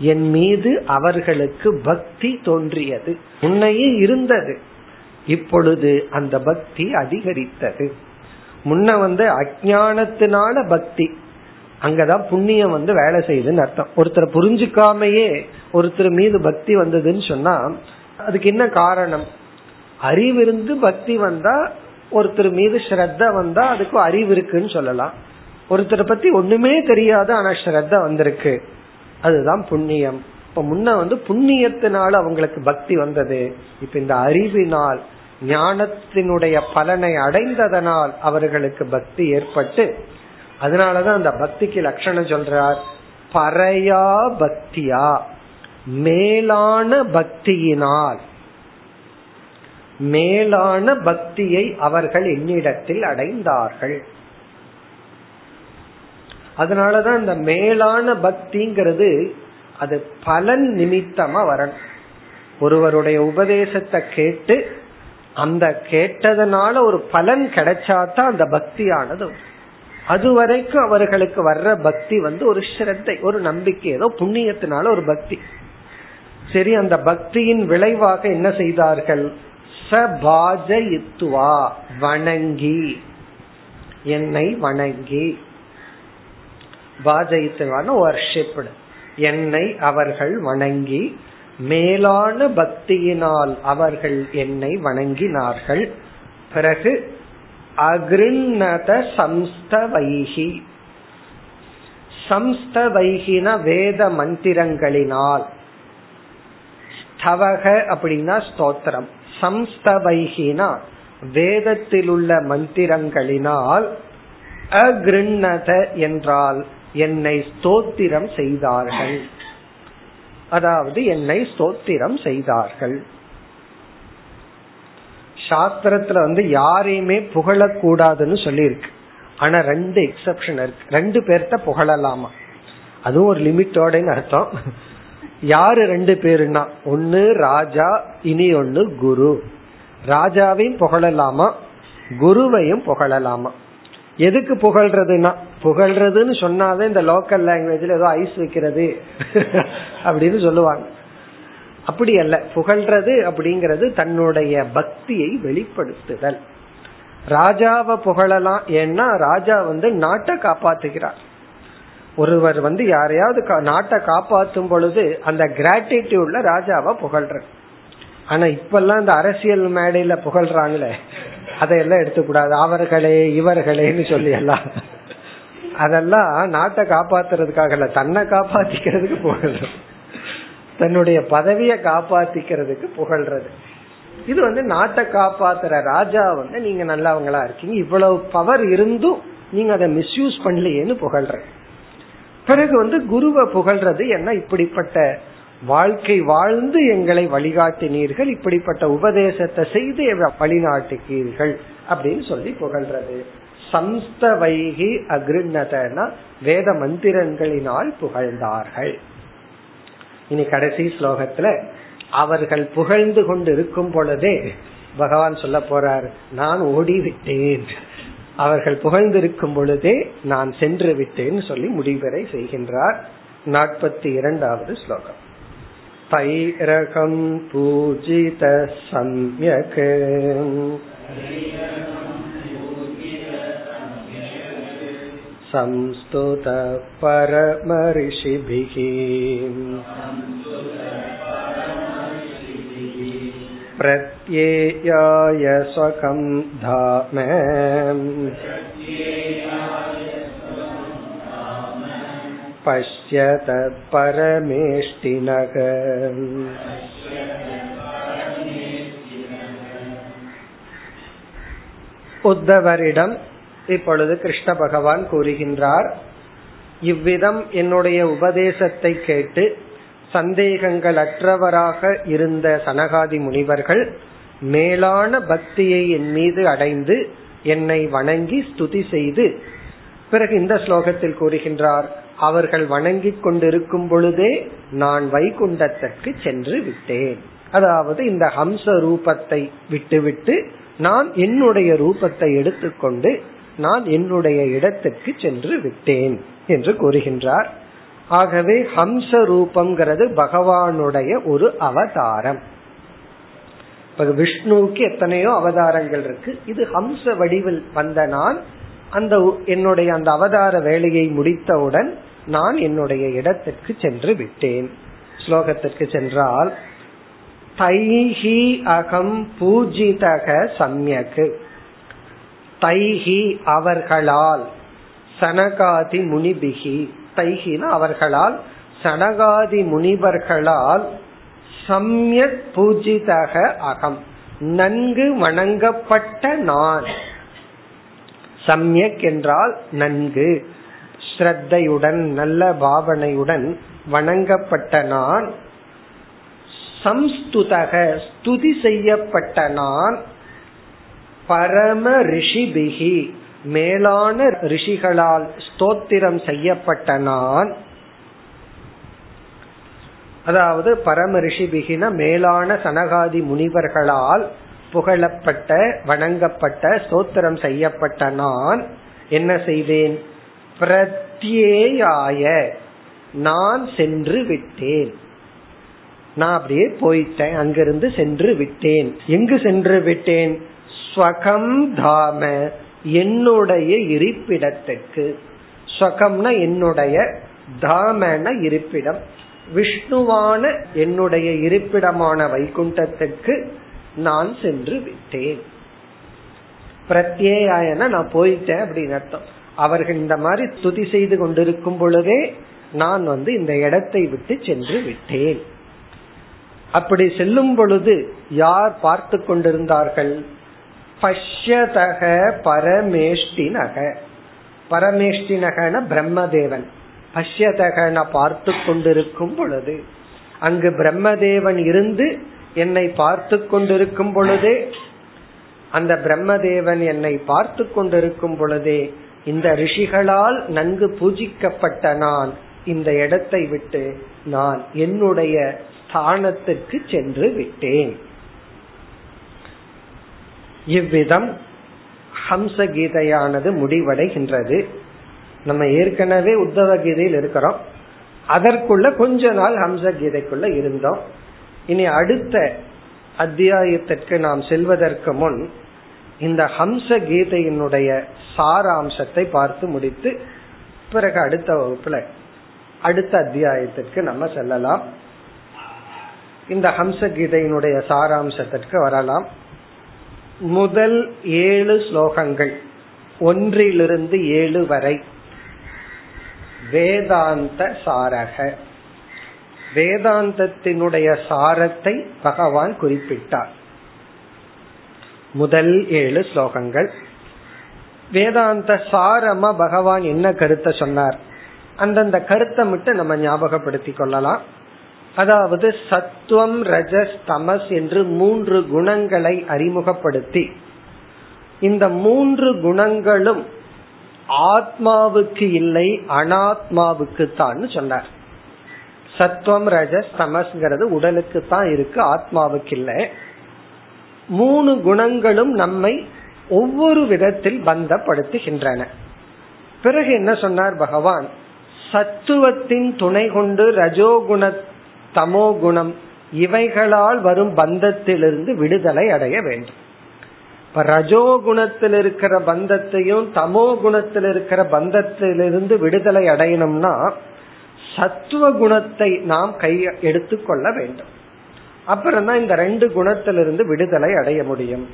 என் மீது அவர்களுக்கு பக்தி தோன்றியது. உன்னையே இருந்தது. இப்பொழுது அந்த பக்தி அதிகரித்தது. முன்ன வந்து அஜானத்தினால பக்தி. அங்கதான் புண்ணியம் வந்து வேலை செய்யுதுன்னு அர்த்தம். ஒருத்தர் புரிஞ்சுக்காமையே ஒருத்தர் மீது பக்தி வந்ததுன்னு சொன்னா அதுக்கு என்ன காரணம்? அறிவிருந்து பக்தி வந்தா ஒருத்தர் மீது ஸ்ரத்த வந்தா அதுக்கு அறிவு இருக்குன்னு சொல்லலாம். ஒருத்தரை பத்தி ஒண்ணுமே தெரியாது ஆனா ஸ்ரத்த வந்திருக்கு. அதுதான் புண்ணியம். இப்ப முன்ன வந்து புண்ணியத்தினால அவங்களுக்கு பக்தி வந்தது. இப்ப இந்த அறிவினால் ஞானத்தினுடைய பலனை அடைந்ததனால் அவர்களுக்கு பக்தி ஏற்பட்டு அதனாலதான் அந்த பக்திக்கு லட்சணம் சொல்றார். பறையா பக்தியா மேலான பக்தியினால். மேலான பக்தியை அவர்கள் என்னிடத்தில் அடைந்தார்கள். அதனாலதான் இந்த மேலான பக்திங்கிறது அது பலன் நிமித்தமா வரணும். ஒருவருடைய உபதேசத்தை கேட்டு அந்த கேட்டதனால ஒரு பலன் கிடைச்சாதான் அந்த பக்தியானது அது வரைக்கும் அவர்களுக்கு வர்ற பக்தி வந்து ஒரு ஸ்ரத்தை ஒரு நம்பிக்கை ஏதோ புண்ணியத்தினால ஒரு பக்தி. சரி அந்த பக்தியின் விளைவாக என்ன செய்தார்கள்? சபாஜயித்துவா வணங்கி. என்னை வணங்கி. பாஜயித்துவான வர்ஷிப்டு என்னை அவர்கள் வணங்கி மேலான பக்தியினால் அவர்கள் என்னை வணங்கினார்கள். பிறகு அகிருண்ணத சம்ஸ்தவைகி சம்ஸ்தவைகின வேத மந்திரங்களினால். ஸ்தவக அப்படின்னா ஸ்தோத்திரம். சம்ஸ்தவைகினா வேதத்தில் உள்ள மந்திரங்களினால் அகிருண்ணத என்றால் என்னை ஸ்தோத்திரம் செய்தார்கள். அதாவது என்னை ஸ்தோத்திரம் செய்தார்கள். சாஸ்திரத்துல வந்து யாரையுமே புகழக்கூடாதுன்னு சொல்லியிருக்கு. ஆனா ரெண்டு எக்ஸப்ஷன் இருக்கு. ரெண்டு பேர்த்த புகழலாமா? அதுவும் ஒரு லிமிட்டோடன்னு அர்த்தம். யாரு ரெண்டு பேருன்னா? ஒன்னு ராஜா இனி ஒன்னு குரு. ராஜாவையும் புகழலாமா? குருவையும் புகழலாமா? எதுக்கு புகழ்றதுன்னா புகழ்றதுன்னு சொன்னாவே இந்த லோக்கல் லாங்குவேஜ்ல ஏதோ ஐஸ் வைக்கிறது அப்படின்னு சொல்லுவாங்க. அப்படி அல்ல. புகழ்றது அப்படிங்கிறது தன்னுடைய பக்தியை வெளிப்படுத்துதல். ராஜாவை புகழலாம். ஏன்னா ராஜா வந்து நாட்டை காப்பாத்துகிறார். ஒருவர் வந்து யாரையாவது நாட்டை காப்பாற்றும் பொழுது அந்த கிராட்டிடியூட்ல ராஜாவை புகழ்ற ஆனா இப்பெல்லாம் இந்த அரசியல் மேடையில புகழ்றாங்களே. அதையெல்லாம் எடுத்துக்கூடாது. அவர்களே இவர்களேன்னு சொல்லி எல்லாம். அதெல்லாம் நாட்டை காப்பாத்துறதுக்காக இல்ல தன்னை காப்பாத்திக்கிறதுக்கு புகழ்றது. தன்னுடைய பதவியை காப்பாத்திக்கிறதுக்கு புகழ்றது. இது வந்து நாட்டை காப்பாத்துற ராஜா வந்து நீங்க நல்லவங்களா இருக்கீங்க. இவ்வளவு பவர் இருந்தும் நீங்க அதை மிஸ்யூஸ் பண்ணலையேன்னு புகழ்ற பிறகு வந்து குருவை புகழ்றது என்ன? இப்படிப்பட்ட வாழ்க்கை வாழ்ந்து எங்களை வழிகாட்டினீர்கள். இப்படிப்பட்ட உபதேசத்தை செய்து வழிநாட்டுக்கீர்கள் அப்படின்னு சொல்லி புகழ்றது. சம்ஸ்தவைகி அகிருண்ணதன வேத மந்திரங்களினால் புகழ்ந்தார்கள். இனி கடைசி ஸ்லோகத்துல அவர்கள் புகழ்ந்து கொண்டு இருக்கும் பொழுதே பகவான் சொல்ல போறார் நான் ஓடிவிட்டேன். அவர்கள் புகழ்ந்திருக்கும் பொழுதே நான் சென்று விட்டேன் சொல்லி முடிவரை செய்கின்றார். நாற்பத்தி இரண்டாவது ஸ்லோகம். பைரகம் பூஜித சம்யக संस्तुत परमऋषिभिः प्रत्येयाय स्वकं धाम पश्यत परमेष्टिनग உத்தவரிடம் இப்பொழுது கிருஷ்ண பகவான் கூறுகின்றார் இவ்விதம் என்னுடைய உபதேசத்தை கேட்டு சந்தேகங்கள் அற்றவராக இருந்த சனகாதி முனிவர்கள் மேலான பக்தியை என் மீது அடைந்து என்னை வணங்கி ஸ்துதி செய்து பிறகு இந்த ஸ்லோகத்தில் கூறுகின்றார் அவர்கள் வணங்கிக் கொண்டிருக்கும் பொழுதே நான் வைகுண்டத்திற்கு சென்று விட்டேன். அதாவது இந்த ஹம்ச ரூபத்தை விட்டுவிட்டு நான் என்னுடைய ரூபத்தை எடுத்துக்கொண்டு நான் என்னுடைய இடத்துக்கு சென்று விட்டேன் என்று கூறுகின்றார். ஆகவே ஹம்ச ரூபம்ங்கிறது பகவானுடைய ஒரு அவதாரம். விஷ்ணுவுக்கு எத்தனையோ அவதாரங்கள் இருக்கு. இது ஹம்ச வடிவில் வந்த நான் அந்த என்னுடைய அந்த அவதார வேலையை முடித்தவுடன் நான் என்னுடைய இடத்திற்கு சென்று விட்டேன். ஸ்லோகத்திற்கு சென்றால் தைஹி அகம் பூஜிதக சம்யக்கு தைஹி அவர்களால் சனகாதி முனிபிகி தைஹின அவர்களால் சனகாதி முனிவர்களால் சம்யக் பூஜிதக அகம் நன்கு வணங்கப்பட்ட நான். சம்யக் என்றால் நன்கு ஸ்ரத்தையுடன் நல்ல பாவனையுடன் வணங்கப்பட்ட நான். சம்ஸ்துதக ஸ்துதி செய்யப்பட்ட நான். பரம ரிஷிபிகி மேலான ரிஷிகளால் ஸ்தோத்திரம் செய்யப்பட்ட நான் அதாவது பரம ரிஷிபிகின மேலான சனகாதி முனிவர்களால் புகழப்பட்ட வணங்கப்பட்ட ஸ்தோத்திரம் செய்யப்பட்ட நான் என்ன செய்தேன் பிரத்யேயாய நான் சென்று விட்டேன். நான் அப்படியே போயிட்டேன் அங்கிருந்து சென்று விட்டேன். எங்கு சென்று விட்டேன்? ஸ்வகம் தாம என்னுடைய இருப்பிடத்துக்கு. ஸ்வகம்னா என்னுடைய தாமன இருப்பிடம். விஷ்ணுவான என்னுடைய இருப்பிடமான வைகுண்டத்துக்கு நான் சென்று விட்டேன். பிரத்யேயன நான் போயிட்டேன் அப்படின்னு அர்த்தம். அவர்கள் இந்த மாதிரி துதி செய்து கொண்டிருக்கும் பொழுதே நான் வந்து இந்த இடத்தை விட்டு சென்று விட்டேன். அப்படி செல்லும் பொழுது யார் பார்த்து கொண்டிருந்தார்கள்? பஷ்யதக பரமேஷ்டினக. பரமேஷ்டினகன பிரம்மதேவன். பஷ்யதகன பார்த்து கொண்டிருக்கும் பொழுது அங்கு பிரம்மதேவன் இருந்து என்னை பார்த்து கொண்டிருக்கும் பொழுதே அந்த பிரம்மதேவன் என்னை பார்த்து கொண்டிருக்கும் பொழுதே இந்த ரிஷிகளால் நன்கு பூஜிக்கப்பட்ட நான் இந்த இடத்தை விட்டு நான் என்னுடைய ஸ்தானத்திற்கு சென்று விட்டேன். இவ்விதம் ஹம்ச கீதையானது முடிவடைகின்றது. நம்ம ஏற்கனவே உத்தவ கீதையில் இருக்கிறோம். அதற்குள்ள கொஞ்ச நாள் ஹம்ச கீதைக்குள்ள இருந்தோம். இனி அடுத்த அத்தியாயத்திற்கு நாம் செல்வதற்கு முன் இந்த ஹம்ச கீதையினுடைய சாராம்சத்தை பார்த்து முடித்து பிறகு அடுத்த வகுப்புல அடுத்த அத்தியாயத்திற்கு நம்ம செல்லலாம். இந்த ஹம்ச கீதையினுடைய சாராம்சத்திற்கு வரலாம். முதல் ஏழு ஸ்லோகங்கள். ஒன்றிலிருந்து ஏழு வரை. வேதாந்த சாரக. வேதாந்தத்தினுடைய சாரத்தை பகவான் குறிப்பிட்டார். முதல் ஏழு ஸ்லோகங்கள். வேதாந்த சாரமா பகவான் என்ன கருத்தை சொன்னார்? அந்தந்த கருத்தை மட்டும் நம்ம ஞாபகப்படுத்திக் கொள்ளலாம். அதாவது சத்துவம் ரஜஸ் தமஸ் என்று மூன்று குணங்களை அறிமுகப்படுத்தி. இந்த மூன்று குணங்களும் ஆத்மாவுக்கு இல்லை அனாத்மாவுக்கு தான் சொன்னார். சத்வம் ரஜஸ் தமஸ்ங்கிறது உடலுக்கு தான் இருக்கு ஆத்மாவுக்கு இல்லை மூணு குணங்களும் நம்மை ஒவ்வொரு விதத்தில் பந்தப்படுத்துகின்றன. பிறகு என்ன சொன்னார் பகவான்? சத்துவத்தின் துணை கொண்டு ரஜோகுண தமோ குணம். இவைகளால் வரும் பந்தத்திலிருந்து விடுதலை அடைய வேண்டும். இப்ப ரஜோகுணத்தில் இருக்கிற பந்தத்தையும் தமோ குணத்தில் இருக்கிற பந்தத்திலிருந்து விடுதலை அடையணும்னா சத்துவ குணத்தை நாம் கை எடுத்துக்கொள்ள வேண்டும். அப்புறம் தான் இந்த ரெண்டு குணத்திலிருந்து விடுதலை அடைய முடியும்.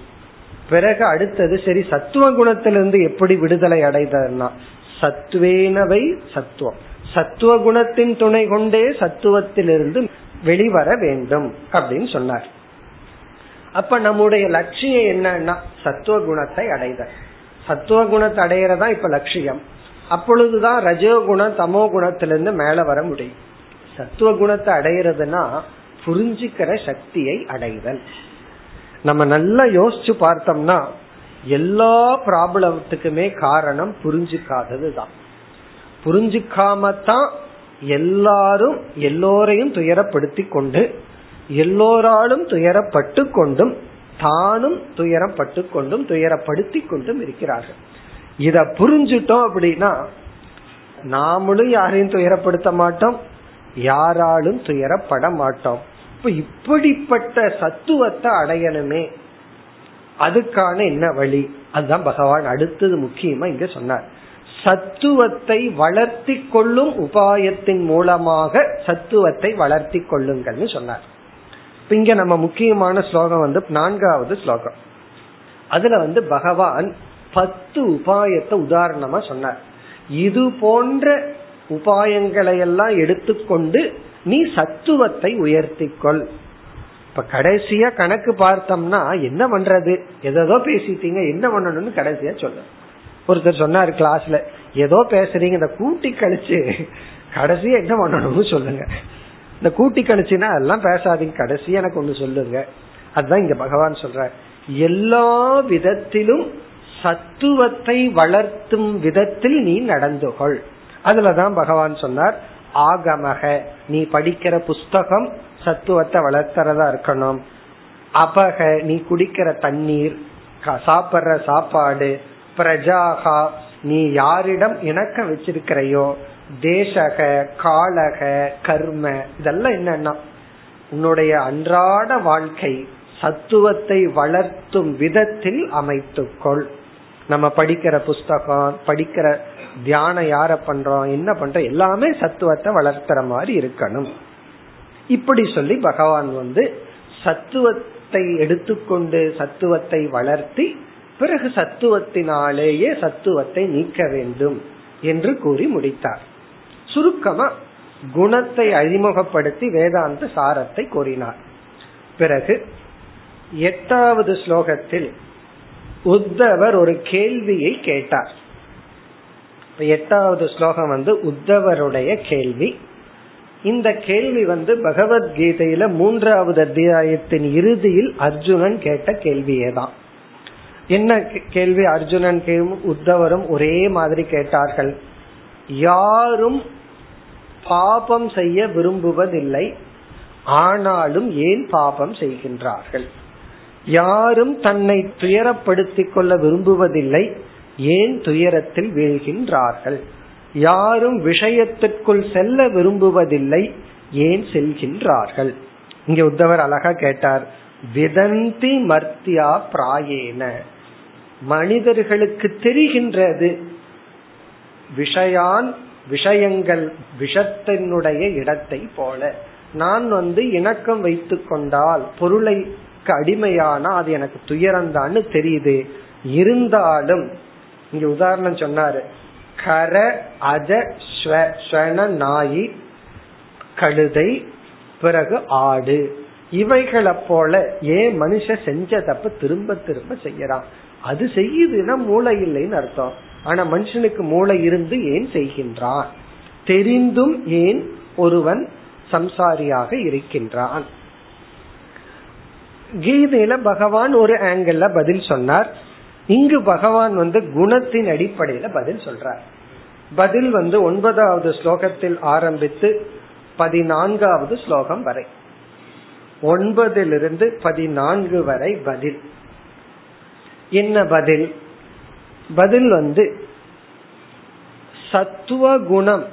பிறகு அடுத்தது சரி சத்துவ குணத்திலிருந்து எப்படி விடுதலை அடைதல்னா சத்துவேனவை சத்துவம். சத்துவ குணத்தின் துணை கொண்டே சத்துவத்திலிருந்து வெளிவர வேண்டும் அப்படின்னு சொன்னார். அப்ப நம்முடைய லட்சியம் என்னன்னா சத்துவ குணத்தை அடைதல். சத்துவ குணத்தை அடையிறதா இப்ப லட்சியம். அப்பொழுதுதான் ரஜோகுணம் தமோ குணத்திலிருந்து மேல வர முடியும். சத்துவ குணத்தை அடையிறதுனா புரிஞ்சுக்கிற சக்தியை அடைதல். நம்ம நல்லா யோசிச்சு பார்த்தோம்னா எல்லா ப்ராப்ளத்துக்குமே காரணம் புரிஞ்சுக்காதது தான் புரிஞ்சுக்காம தான் எல்லாரும் எல்லோரையும் துயரப்படுத்தி கொண்டு எல்லோராலும் துயரப்பட்டு கொண்டும் தானும் துயரப்பட்டு கொண்டும் துயரப்படுத்தி கொண்டும் இருக்கிறார்கள். இத புரிஞ்சுட்டோம் அப்படின்னா நாமளும் யாரையும் துயரப்படுத்த மாட்டோம் யாராலும் துயரப்பட மாட்டோம். இப்ப இப்படிப்பட்ட சத்துவத்தை அடையணுமே. அதுக்கான என்ன வழி? அதுதான் பகவான் அடுத்தது முக்கியமா இங்க சொன்னார். சத்துவத்தை வளர்த்தி கொள்ளும் உபாயத்தின் மூலமாக சத்துவத்தை வளர்த்தி கொள்ளுங்கள்னு சொன்னார். இங்க நம்ம முக்கியமான ஸ்லோகம் வந்து நான்காவது ஸ்லோகம். அதுல வந்து பகவான் பத்து உபாயத்தை உதாரணமா சொன்னார். இது போன்ற உபாயங்களை எல்லாம் எடுத்துக்கொண்டு நீ சத்துவத்தை உயர்த்திக்கொள் இப்ப கடைசியா கணக்கு பார்த்தோம்னா என்ன பண்றது? எதோ பேசிட்டீங்க என்ன பண்ணணும்னு கடைசியா சொல்ல ஒருத்தர் சொன்னாரு கிளாஸ்ல ஏதோ பேசுறீங்க இந்த கூட்டி கழிச்சு கடைசி என்ன பண்ணணும்னு சொல்லுங்க. இந்த கூட்டி கழிச்சுன்னா அதெல்லாம் பேசாதீங்க கடைசி எனக்கு ஒண்ணு சொல்லுங்க. அதுதான் இங்க பகவான் சொல்ற எல்லா விதத்திலும் சத்துவத்தை வளர்த்தும் விதத்தில் நீ நடந்து கொள் அதுலதான் பகவான் சொன்னார் ஆகமக நீ படிக்கிற புஸ்தகம் சத்துவத்தை வளர்த்துறதா இருக்கணும். அபக நீ குடிக்கிற தண்ணீர் சாப்பிடுற சாப்பாடு பிரஜாகா நீ யாரிடம் இணக்க வச்சிருக்கிறையோ தேசக காலக கர்ம இதெல்லாம் என்னன்னா உன்னுடைய அன்றாட வாழ்க்கை சத்துவத்தை வளர்த்தும் விதத்தில் அமைத்துக்கொள். நம்ம படிக்கிற புஸ்தகம் படிக்கிற தியானம் யார பண்றோம் என்ன பண்றோம் எல்லாமே சத்துவத்தை வளர்த்துற மாதிரி இருக்கணும். இப்படி சொல்லி பகவான் வந்து சத்துவத்தை எடுத்துக்கொண்டு சத்துவத்தை வளர்த்தி பிறகு சத்துவத்தினாலேயே சத்துவத்தை நீக்க வேண்டும் என்று கூறி முடித்தார். சுருக்கமா குணத்தை அறிமுகப்படுத்தி வேதாந்த சாரத்தை கூறினார். பிறகு எட்டாவது ஸ்லோகத்தில் உத்தவர் ஒரு கேள்வியை கேட்டார். எட்டாவது ஸ்லோகம் வந்து உத்தவருடைய கேள்வி. இந்த கேள்வி வந்து பகவத்கீதையில மூன்றாவது அத்தியாயத்தின் இறுதியில் அர்ஜுனன் கேட்ட கேள்வியே தான் என்ன கேள்வி? அர்ஜுனன் உத்தவரும் ஒரே மாதிரி கேட்டார்கள். யாரும் பாபம் செய்ய விரும்புவதில்லை. ஆனாலும் ஏன் பாபம் செய்கின்றார்கள்? யாரும் தன்னை துயரப்படுத்திக் கொள்ள விரும்புவதில்லை. ஏன் துயரத்தில் வீழ்கின்றார்கள்? யாரும் விஷயத்திற்குள் செல்ல விரும்புவதில்லை. ஏன் செல்கின்றார்கள்? இங்க உத்தவர் அழகா கேட்டார் விதந்தி மர்த்தியா பிராயேன. மனிதர்களுக்கு தெரிகின்றது. விஷயான் விஷயங்கள் விஷத்தினுடைய இடத்தை போல. நான் வந்து இணக்கம் வைத்து கொண்டால் பொருளை அடிமையானா அது எனக்கு துயரந்தான்னு தெரியுது. இருந்தாலும் இங்க உதாரணம் சொன்னாரு. கர அஜ நாயி கழுதை பிறகு ஆடு. இவைகளை போல ஏன் மனுஷ செஞ்ச தப்பு திரும்ப திரும்ப செய்யறான்? அது செய்யுதுன்னா மூளை இல்லைன்னு அர்த்தம். ஆனா மனுஷனுக்கு மூளை இருந்து ஏன் செய்கின்றான்? தெரிந்தும் ஏன் ஒருவன் சம்சாரியாக இருக்கின்றான்? கீதையில பகவான் ஒரு ஆங்கிள் பதில் சொன்னார். இங்கு பகவான் வந்து குணத்தின் அடிப்படையில பதில் சொல்றார். பதில் வந்து ஒன்பதாவது ஸ்லோகத்தில் ஆரம்பித்து பதினான்காவது ஸ்லோகம் வரை. ஒன்பதிலிருந்து பதினான்கு வரை பதில். என்ன பதில்? பதில் வந்து சத்துவ குணம்.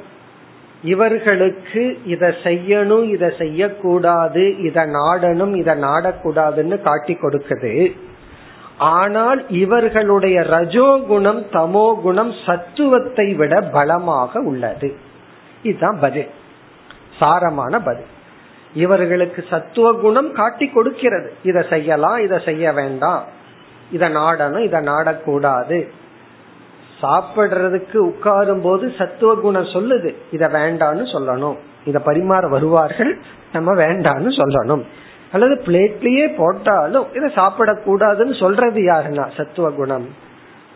இவர்களுக்கு இத செய்யணும் இத செய்யக்கூடாது இத நாடணும் இத நாடக்கூடாதுன்னு காட்டி கொடுக்குது. ஆனால் இவர்களுடைய ரஜோகுணம் தமோ குணம் சத்துவத்தை விட பலமாக உள்ளது. இதுதான் பதில். சாரமான பதில். இவர்களுக்கு சத்துவ குணம் காட்டி கொடுக்கிறது. இதை செய்யலாம் இதை செய்ய வேண்டாம். இத நாடணும் இத நாடக்கூடாது. சாப்பிடுறதுக்கு உட்காரும் போது சத்துவ குணம் சொல்லுது. இத வேண்டான்னு சொல்லணும். இத பரிமாற வருவார்கள் நம்ம வேண்டான்னு சொல்லணும். அல்லது பிளேட்லயே போட்டாலும் இதை சாப்பிடக்கூடாதுன்னு சொல்றது யாருன்னா? சத்துவ குணம்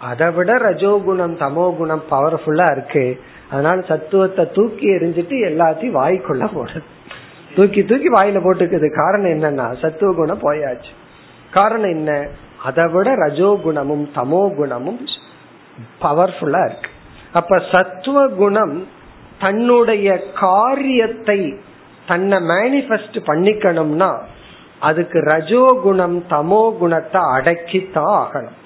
அதை விட ரஜோகுணம் தமோ குணம் பவர்ஃபுல்லா இருக்கு. அதனால சத்துவத்தை தூக்கி எரிஞ்சிட்டு எல்லாத்தையும் வாய்க்குள்ள போடுது தூக்கி தூக்கி வாயில போட்டுக்குது. காரணம் என்னன்னா சத்துவ குணம் போயாச்சு. காரணம் என்ன? அதை விட ரஜோகுணமும் தமோ குணமும் பவர்ஃபுல்லா இருக்கு. அப்ப சத்துவ குணம் தன்னுடைய காரியத்தை தன்னை மேனிபெஸ்ட் பண்ணிக்கணும்னா அதுக்கு ரஜோகுணம் தமோ குணத்தை அடக்கித்தான் ஆகணும்.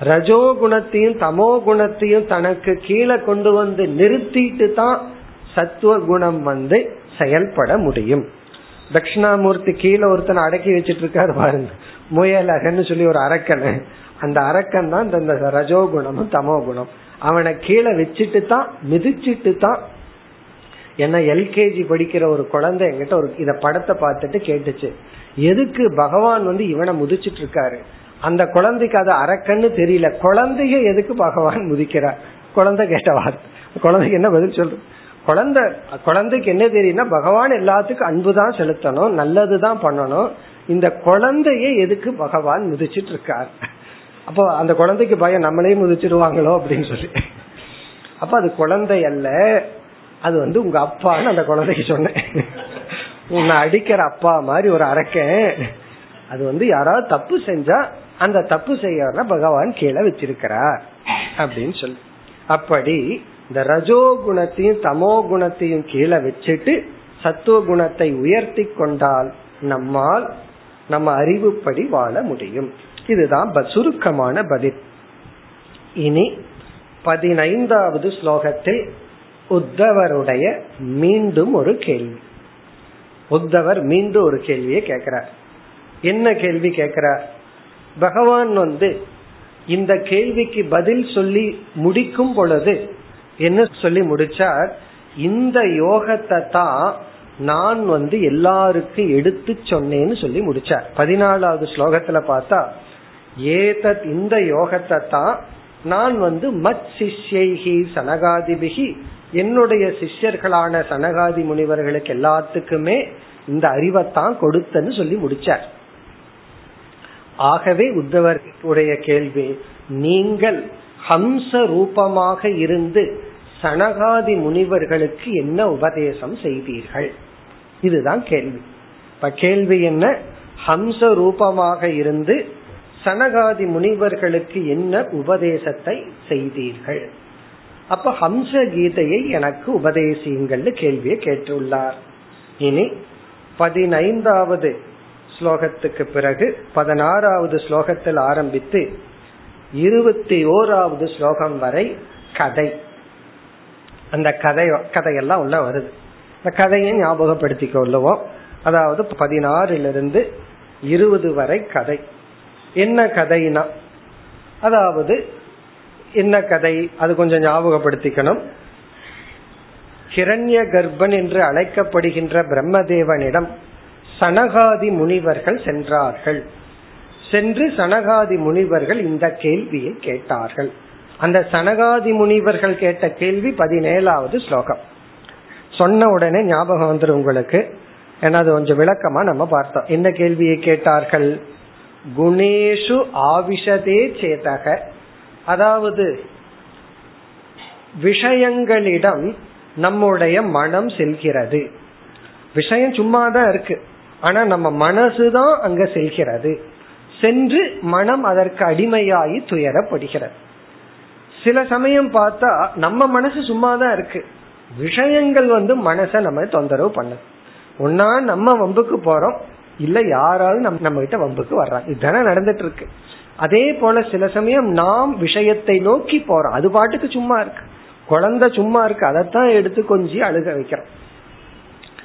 ரஜோ குணத்தையும் தமோ குணத்தையும் தனக்கு கீழே கொண்டு வந்து நிறுத்திட்டு தான் சத்துவ குணம் வந்து செயல்பட முடியும். தட்சிணாமூர்த்தி கீழே ஒருத்தனை அடக்கி வச்சிட்டு இருக்காரு பாருங்க. முயலகன்னு சொல்லி ஒரு அரக்கனு. அந்த அரக்கன் தான் இந்த ரஜோகுணமும் தமோ குணம் அவனை கீழே வச்சுட்டு தான் மிதிச்சிட்டு தான் என்ன எல்கேஜி படிக்கிற ஒரு குழந்தை என்கிட்ட ஒரு இத படத்தை பார்த்துட்டு கேட்டுச்சு. எதுக்கு பகவான் வந்து இவனை முதிச்சிட்டு இருக்காரு அந்த குழந்தைக்கு அது அரக்கன்னு தெரியல. குழந்தைய எதுக்கு பகவான் முதிக்கிறார்? குழந்தை கேட்ட வார்த்தை. குழந்தைக்கு என்ன பதில் சொல்றது? குழந்தை குழந்தைக்கு என்ன தெரியும்னா பகவான் எல்லாத்துக்கும் அன்பு தான் செலுத்தணும் நல்லதுதான் பண்ணணும். இந்த குழந்தைய எதுக்கு பகவான் முதிச்சிட்டு இருக்கார்? அப்போ அந்த குழந்தைக்கு பயம் நம்மளே முதிச்சிருவாங்களோ அப்படின்னு சொல்லி. அப்ப அது குழந்தை அல்ல அது வந்து உங்க அப்பான்னு அந்த குழந்தைக்கு சொன்னேன். உன்னை அடிக்கிற அப்பா மாதிரி ஒரு அரக்கன் அது வந்து யாராவது தப்பு செஞ்சா அந்த தப்பு செய்ய பகவான் கீழே வச்சிருக்கிறார் அப்படின்னு சொல்லி. அப்படி இந்த ரஜோ குணத்தையும் தமோ குணத்தையும் கீழே வச்சுட்டு சத்துவ குணத்தை உயர்த்தி கொண்டால் நம்மால் நம்ம அறிவுப்படி வாழ முடியும். இதுதான் சுருக்கமான பதில். இனி பதினைந்தாவது ஸ்லோகத்தில் உத்தவருடைய மீண்டும் ஒரு கேள்வி. உத்தவர் மீண்டும் ஒரு கேள்வியை கேட்கிறார். என்ன கேள்வி கேட்கிறார்? பகவான் வந்து இந்த கேள்விக்கு பதில் சொல்லி முடிக்கும் பொழுது என்ன சொல்லி முடிச்சார்? இந்த யோகத்தை தான் நான் வந்து எல்லாருக்கும் எடுத்து சொன்னேன்னு சொல்லி முடிச்சார். பதினாலாவது ஸ்லோகத்துல பார்த்தா ஏதத் இந்த யோகத்தை தான் நான் வந்து மத் சிஷ்யைகி சனகாதிபிகி என்னுடைய சிஷ்யர்களான சனகாதி முனிவர்களுக்கு எல்லாத்துக்குமே இந்த அறிவைத்தான் கொடுத்தன்னு சொல்லி முடிச்சார். ஆகவே உத்தவர் உடைய கேள்வி நீங்கள் ஹம்ச ரூபமாக இருந்து சனகாதி முனிவர்களுக்கு என்ன உபதேசம் செய்தீர்கள்? இதுதான் கேள்வி. இப்ப கேள்வி என்ன? ஹம்ச ரூபமாக இருந்து சனகாதி முனிவர்களுக்கு என்ன உபதேசத்தை செய்தீர்கள்? அப்ப ஹம்ச கீதையை எனக்கு உபதேசியுங்கள் கேள்வியை கேட்டுள்ளார். இனி பதினைந்தாவது ஸ்லோகத்துக்கு பிறகு பதினாறாவது ஸ்லோகத்தில் ஆரம்பித்து இருபத்தி ஓராவது ஸ்லோகம் வரை கதை. அந்த கதை கதையெல்லாம் உள்ள வருது. இந்த கதையை ஞாபகப்படுத்திக் கொள்ளுவோம் அதாவது பதினாறிலிருந்து இருபது வரை கதை. என்ன கதைனா? அதாவது என்ன கதை? அது கொஞ்சம் ஞாபகப்படுத்திக்கணும். கிரண்ய கர்ப்பன் என்று அழைக்கப்படுகின்ற பிரம்மதேவனிடம் சனகாதி முனிவர்கள் சென்றார்கள். சென்று சனகாதி முனிவர்கள் இந்த கேள்வியை கேட்டார்கள். அந்த சனகாதி முனிவர்கள் கேட்ட கேள்வி பதினேழாவது ஸ்லோகம். சொன்ன உடனே ஞாபகம் வந்துடும் உங்களுக்கு. ஏன்னா அது கொஞ்சம் விளக்கமா நம்ம பார்த்தோம். என்ன கேள்வியை கேட்டார்கள்? குணேஷு ஆவிஷதே சேதக. அதாவது விஷயங்களிடம் நம்முடைய மனம் செல்கிறது. விஷயம் சும்மா தான் இருக்கு. ஆனா நம்ம மனசுதான் அங்க செல்கிறது. சென்று மனம் அதற்கு அடிமையாகி துயரப்படுகிறது. சில சமயம் பார்த்தா நம்ம மனசு சும்மாதான் இருக்கு. விஷயங்கள் வந்து மனசை நம்ம தொந்தரவு பண்ணுது. ஒன்னா நம்ம வம்புக்கு போறோம். இல்ல யாராவது நம்ம நம்ம கிட்ட வம்புக்கு வர்றாங்க. இதுதானே நடந்துட்டு இருக்கு அதே போல சில சமயம் நாம் விஷயத்தை நோக்கி போறோம். அது பாட்டுக்கு சும்மா இருக்கு. குழந்தை சும்மா இருக்கு. அதைத்தான் எடுத்து கொஞ்சம் அழுக வைக்கிறோம்.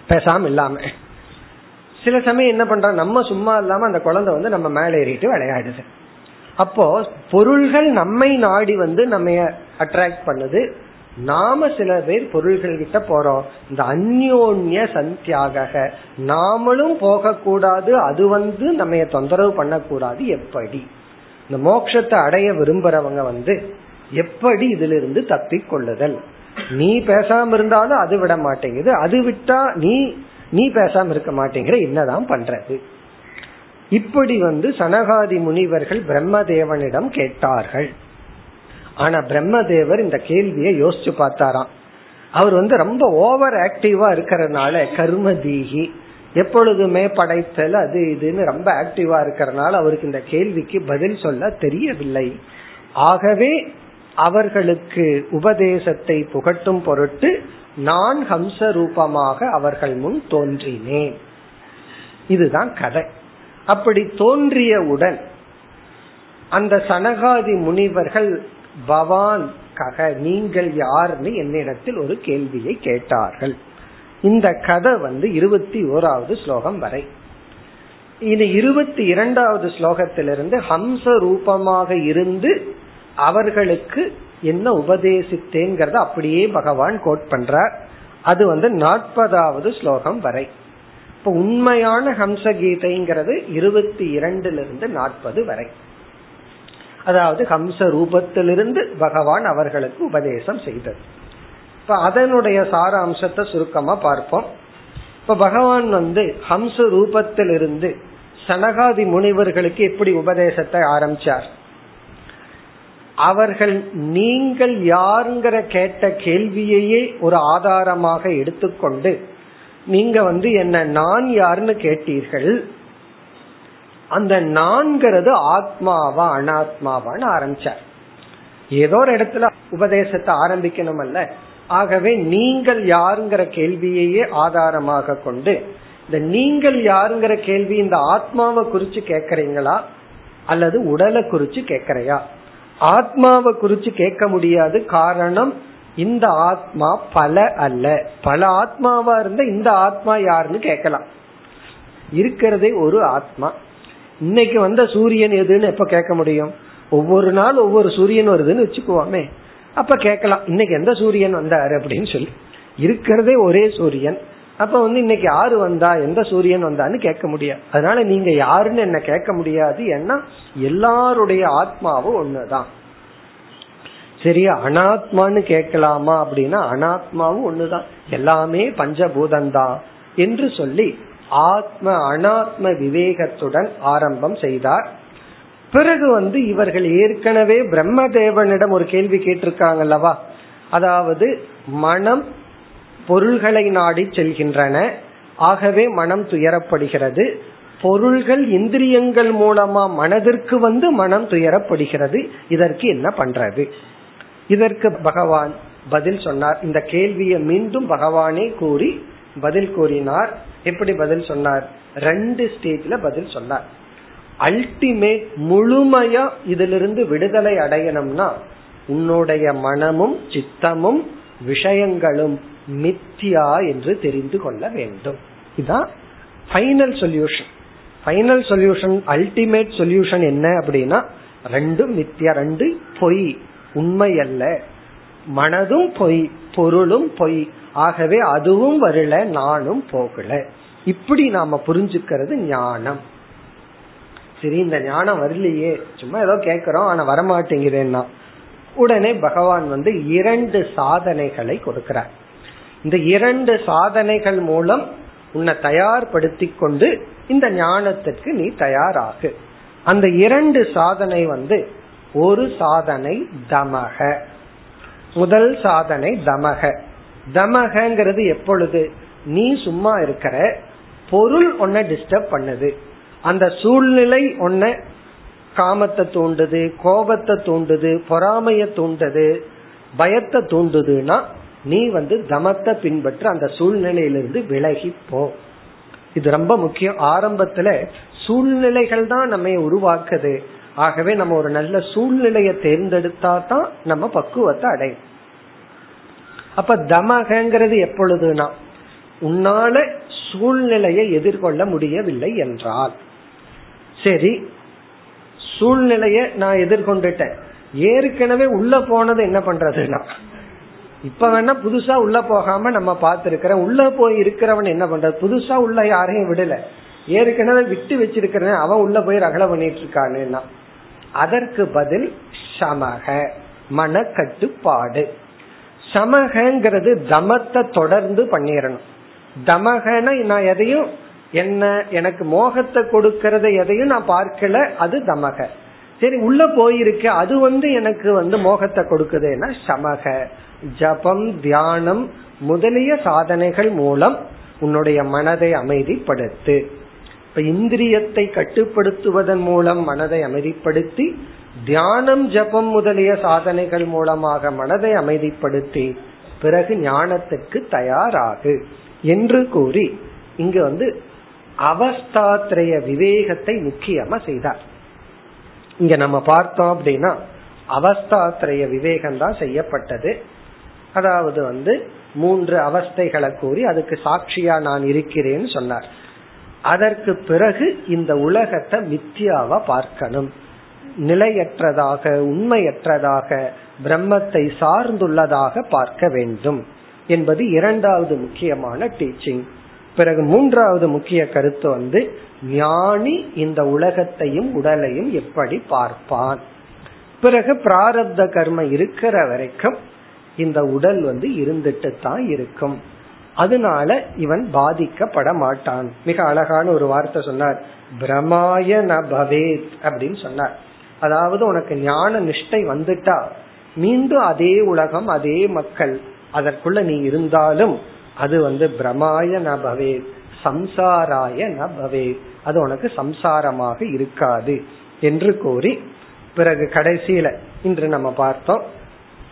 பேசாம இல்லாம. சில சமயம் என்ன பண்றோம்? நம்ம சும்மா இல்லாம அந்த குழந்தை வந்து நம்ம மேலே ஏறிட்டு விளையாடுது. அப்போ பொருள்கள் நம்மை நாடி வந்து நம்ம அட்ராக்ட் பண்ணுது. நாம சில பேர் பொருள்கள் கிட்ட போறோம். இந்த அந்யோன்ய சந்தியாக நாமளும் போகக்கூடாது அது வந்து நம்ம தொந்தரவு பண்ணக்கூடாது. எப்படி? இந்த மோட்சத்தை அடைய விரும்புறவங்க வந்து எப்படி இதுல இருந்து தப்பி கொள்ளுதல் நீ பேசாம இருந்தாலும் அது விட மாட்டேங்குது. அது விட்டா நீ நீ பேசாம இருக்க மாட்டேங்கிற என்னதான் பண்றது. இப்படி வந்து சனகாதி முனிவர்கள் பிரம்மதேவனிடம் கேட்டார்கள். ஆனா பிரம்மதேவர் இந்த கேள்வியை யோசிச்சு பார்த்தாராம். அவர் வந்து ரொம்ப ஓவர் ஆக்டிவா இருக்கிறதுனால கர்மதீகி எப்பொழுதுமே படைத்தல் அது இதுன்னு ரொம்ப ஆக்டிவா இருக்கிறதுனால அவருக்கு இந்த கேள்விக்கு பதில் சொல்ல தெரியவில்லை. ஆகவே அவர்களுக்கு உபதேசத்தை புகட்டும் பொருட்டு நான் ஹம்ச ரூபமாக அவர்கள் முன் தோன்றினேன். இதுதான் கதை. அப்படி தோன்றியவுடன் அந்த சனகாதி முனிவர்கள் பவான் கக நீங்கள் யார்னு என்னிடத்தில் ஒரு கேள்வியை கேட்டார்கள். இந்த கதை வந்து இருபத்தி ஓராவது ஸ்லோகம் வரை. இது இருபத்தி இரண்டாவது ஸ்லோகத்திலிருந்து ஹம்ச ரூபமாக இருந்து அவர்களுக்கு என்ன உபதேசித்தேங்கிறத அப்படியே பகவான் கோட் பண்றார். அது வந்து நாற்பதாவது ஸ்லோகம் வரை. இப்ப உண்மையான ஹம்ச கீதைங்கிறது இருபத்தி இரண்டுல இருந்து நாற்பது வரை. அதாவது ஹம்ச ரூபத்திலிருந்து பகவான் அவர்களுக்கு உபதேசம் செய்தது. இப்ப அதனுடைய சார அம்சத்தை சுருக்கமா பார்ப்போம். இப்ப பகவான் வந்து ஹம்ச ரூபத்திலிருந்து சனகாதி முனிவர்களுக்கு எப்படி உபதேசத்தை ஆரம்பிச்சார்? அவர்கள் நீங்கள் யாருங்கிற கேட்ட கேள்வியையே ஒரு ஆதாரமாக எடுத்துக்கொண்டு நீங்க வந்து என்ன நான் யாருன்னு கேட்டீர்கள் அந்த நான்கிறது ஆத்மாவா அனாத்மாவான்னு ஆரம்பிச்சார். ஏதோ ஒரு இடத்துல உபதேசத்தை ஆரம்பிக்கணும் அல்ல ஆகவே நீங்கள் யாருங்கிற கேள்வியையே ஆதாரமாக கொண்டு இந்த நீங்கள் யாருங்கிற கேள்வி இந்த ஆத்மாவை குறிச்சு கேக்குறீங்களா அல்லது உடலை குறிச்சு கேக்குறையா ஆத்மாவை குறிச்சு கேட்க முடியாது. காரணம் இந்த ஆத்மா பல அல்ல. பல ஆத்மாவா இருந்தா இந்த ஆத்மா யாருன்னு கேட்கலாம். இருக்கிறதே ஒரு ஆத்மா. இன்னைக்கு வந்த சூரியன் எதுன்னு எப்ப கேட்க முடியும்? ஒவ்வொரு நாள் ஒவ்வொரு சூரியன் வருதுன்னு வச்சுக்குவோமே. அப்ப கேட்கலாம் இன்னைக்கு எந்த சூரியன் வந்தாரு? அப்படின்னு சொல்லி. இருக்கிறதே ஒரே சூரியன். அப்ப வந்து இன்னைக்கு யாரு வந்தா எந்த சூரியன் வந்தான்னு கேட்க முடியாது. அதனால நீங்க யாருன்னு என்ன கேட்க முடியாது. ஏன்னா எல்லாருடைய ஆத்மாவும் ஒண்ணுதான். சரி அனாத்மான்னு கேட்கலாமா அப்படின்னா அனாத்மாவும் ஒண்ணுதான். எல்லாமே பஞ்சபூதம்தான் என்று சொல்லி ஆத்ம அனாத்ம விவேகத்துடன் ஆரம்பம் செய்தார். பிறகு வந்து இவர்கள் ஏற்கனவே பிரம்மதேவனிடம் ஒரு கேள்வி கேட்டிருக்காங்க அல்லவா அதாவது மனம் பொருள்களை நாடி செல்கின்றன. ஆகவே மனம் துயரப்படுகிறது. பொருள்கள் இந்திரியங்கள் மூலமா மனதிற்கு வந்து மனம் துயரப்படுகிறது. இதற்கு என்ன பண்றது? இதற்கு பகவான் பதில் சொன்னார். இந்த கேள்வியை மீண்டும் பகவானே கூறி பதில் கூறினார். எப்படி பதில் சொன்னார்? ரெண்டு ஸ்டேஜ்ல பதில் சொன்னார். அல்டிமேட் முழுமையா இதிலிருந்து விடுதலை அடையணும்னா உன்னுடைய மனமும் சித்தமும் விஷயங்களும் மித்தியா என்று தெரிந்து கொள்ள வேண்டும். இதுதான் final solution final solution ultimate solution என்ன அப்படின்னா ரெண்டும் மித்தியா ரெண்டு பொய். உண்மை அல்ல மனதும் பொய் பொருளும் பொய். ஆகவே அதுவும் வரல நானும் போகல. இப்படி நாம புரிஞ்சுக்கிறது ஞானம். சரி இந்த ஞானம் வரலையே. சும்மா ஏதோ கேக்குறோம் ஆனா வரமாட்டேங்கிறேன்னா உடனே பகவான் வந்து இரண்டு சாதனைகளை கொடுக்கிறார். இந்த இரண்டு சாதனைகள் மூலம் உன்னை தயார்படுத்தி கொண்டு இந்த ஞானத்திற்கு நீ தயாராகு. அந்த இரண்டு சாதனை வந்து ஒரு சாதனை தமக. முதல் சாதனை தமக. தமகங்கிறது எப்பொழுது? நீ சும்மா இருக்கிற பொருள் ஒன்ன டிஸ்டர்ப் பண்ணுது. அந்த சூழ்நிலை ஒன்ன காமத்தை தூண்டுது கோபத்தை தூண்டுது பொறாமைய தூண்டுது பயத்தை தூண்டுதுன்னா நீ வந்து தமத்தை பின்பற்ற அந்த சூழ்நிலையிலிருந்து விலகி போ. இது ரொம்ப முக்கியம். ஆரம்பத்துல சூழ்நிலைகள் தான் நம்ம உருவாக்குது. ஆகவே நம்ம ஒரு நல்ல சூழ்நிலையை தேர்ந்தெடுத்தா தான் நம்ம பக்குவத்தை அடையும். அப்ப தமகங்கிறது எப்பொழுதுனா உன்னால சூழ்நிலையை எதிர்கொள்ள முடியவில்லை என்றால். சரி சூழ்நிலைய நான் எதிர்கொண்டுட்டேன். ஏற்கனவே உள்ள போனது என்ன பண்றதுன்னா இப்ப வேணா புதுசா உள்ள போகாம நம்ம பார்த்திருக்கிற உள்ள போய் இருக்கிறவன் என்ன பண்றது? புதுசா உள்ள யாரையும் விடல. ஏற்கனவே விட்டு வச்சிருக்கிறேன். அவன் உள்ள போய் ரகல பண்ணிட்டு இருக்கானுன்னா. அதற்கு பதில் சமக மன கட்டுப்பாடு சமகங்கிறது தமத்தை தொடர்ந்து பண்ணிடணும் தமகன நான் எதையும் என்ன எனக்கு மோகத்தை கொடுக்கறத எதையும் நான் பார்க்கல அது தமக. சரி உள்ள போயிருக்கு அது வந்து எனக்கு வந்து மோகத்தை கொடுக்குதுன்னா சமக. ஜபம் தியானம் முதலிய சாதனைகள் மூலம் உன்னுடைய மனதை அமைதிப்படுத்து. இப்ப இந்திரியத்தை கட்டுப்படுத்துவதன் மூலம் மனதை அமைதிப்படுத்தி தியானம் ஜபம் முதலிய சாதனைகள் மூலமாக மனதை அமைதிப்படுத்தி பிறகு ஞானத்துக்கு தயாராகு என்று கூறி இங்கு வந்து அவஸ்தாத்திரைய விவேகத்தை முக்கியமா செய்தார். இங்க நம்ம பார்த்தோம் அப்படின்னா அவஸ்தாத்திரைய விவேகம் தான் செய்யப்பட்டது. அதாவது வந்து மூன்று அவஸ்தைகளை கூறி அதுக்கு சாட்சியா நான் இருக்கிறேன்னு சொன்னார். அதற்கு பிறகு இந்த உலகத்தை மித்தியாவா பார்க்கணும். நிலையற்றதாக உண்மையற்றதாக பிரம்மத்தை சார்ந்துள்ளதாக பார்க்க வேண்டும் என்பது இரண்டாவது முக்கியமான டீச்சிங் பிறகு மூன்றாவது முக்கிய கருத்து வந்து ஞானி இந்த உலகத்தையும் உடலையும் எப்படி பார்ப்பான். பிறகு பிராரப்த கர்ம இருக்கிற வரைக்கும் இந்த உடல் வந்து இருந்துட்டு தான் இருக்கும். அதனால இவன் பாதிக்கப்பட மாட்டான். மிக அழகான ஒரு வார்த்தை சொன்னார். பிரமாய ந பவேத் அப்படின்னு சொன்னார். அதாவது உனக்கு ஞான நிஷ்டை வந்துட்டா மீண்டும் அதே உலகம் அதே மக்கள் அதற்குள்ள நீ இருந்தாலும் அது வந்து பிரமாய ந பவேத் சம்சாராய ந பவேத். அது உனக்கு சம்சாரமாக இருக்காது என்று கூறி பிறகு கடைசியில இன்று நம்ம பார்த்தோம்.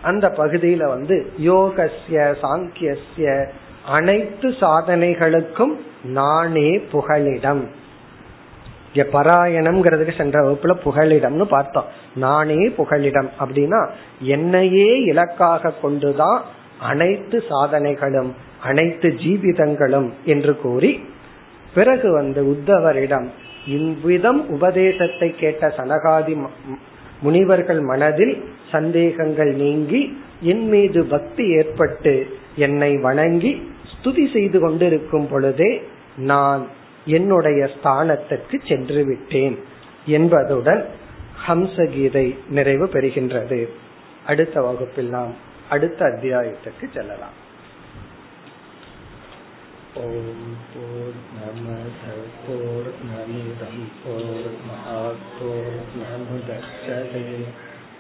அந்த பகுதியில வந்து யோகசிய சாங்கியசிய அனைத்து சாதனைகளுக்கும் நானே புகலிடம். இங்க பராயணம்ங்கிறதுக்கு சென்ற வகுப்புல புகலிடம்னு பார்த்தோம். நானே புகலிடம் அப்படின்னா என்னையே இலக்காக கொண்டுதான் அனைத்து சாதனைகளும் அனைத்து ஜீவிதங்களும் என்று கூறி பிறகு வந்து உத்தவரிடம் இவ்விதம் உபதேசத்தை கேட்ட சனகாதி முனிவர்கள் மனதில் சந்தேகங்கள் நீங்கி என் மீது பக்தி ஏற்பட்டு என்னை வணங்கி ஸ்துதி செய்து கொண்டிருக்கும் பொழுதே நான் என்னுடைய ஸ்தானத்திற்கு சென்று விட்டேன் என்பதுடன் ஹம்சகீதை நிறைவு பெறுகின்றது. அடுத்த வகுப்பில் நாம் அடுத்த அத்தியாயத்திற்கு செல்லலாம். ஓம் போர் போர் நமிதம் போர் போர் நமுதச்சதே.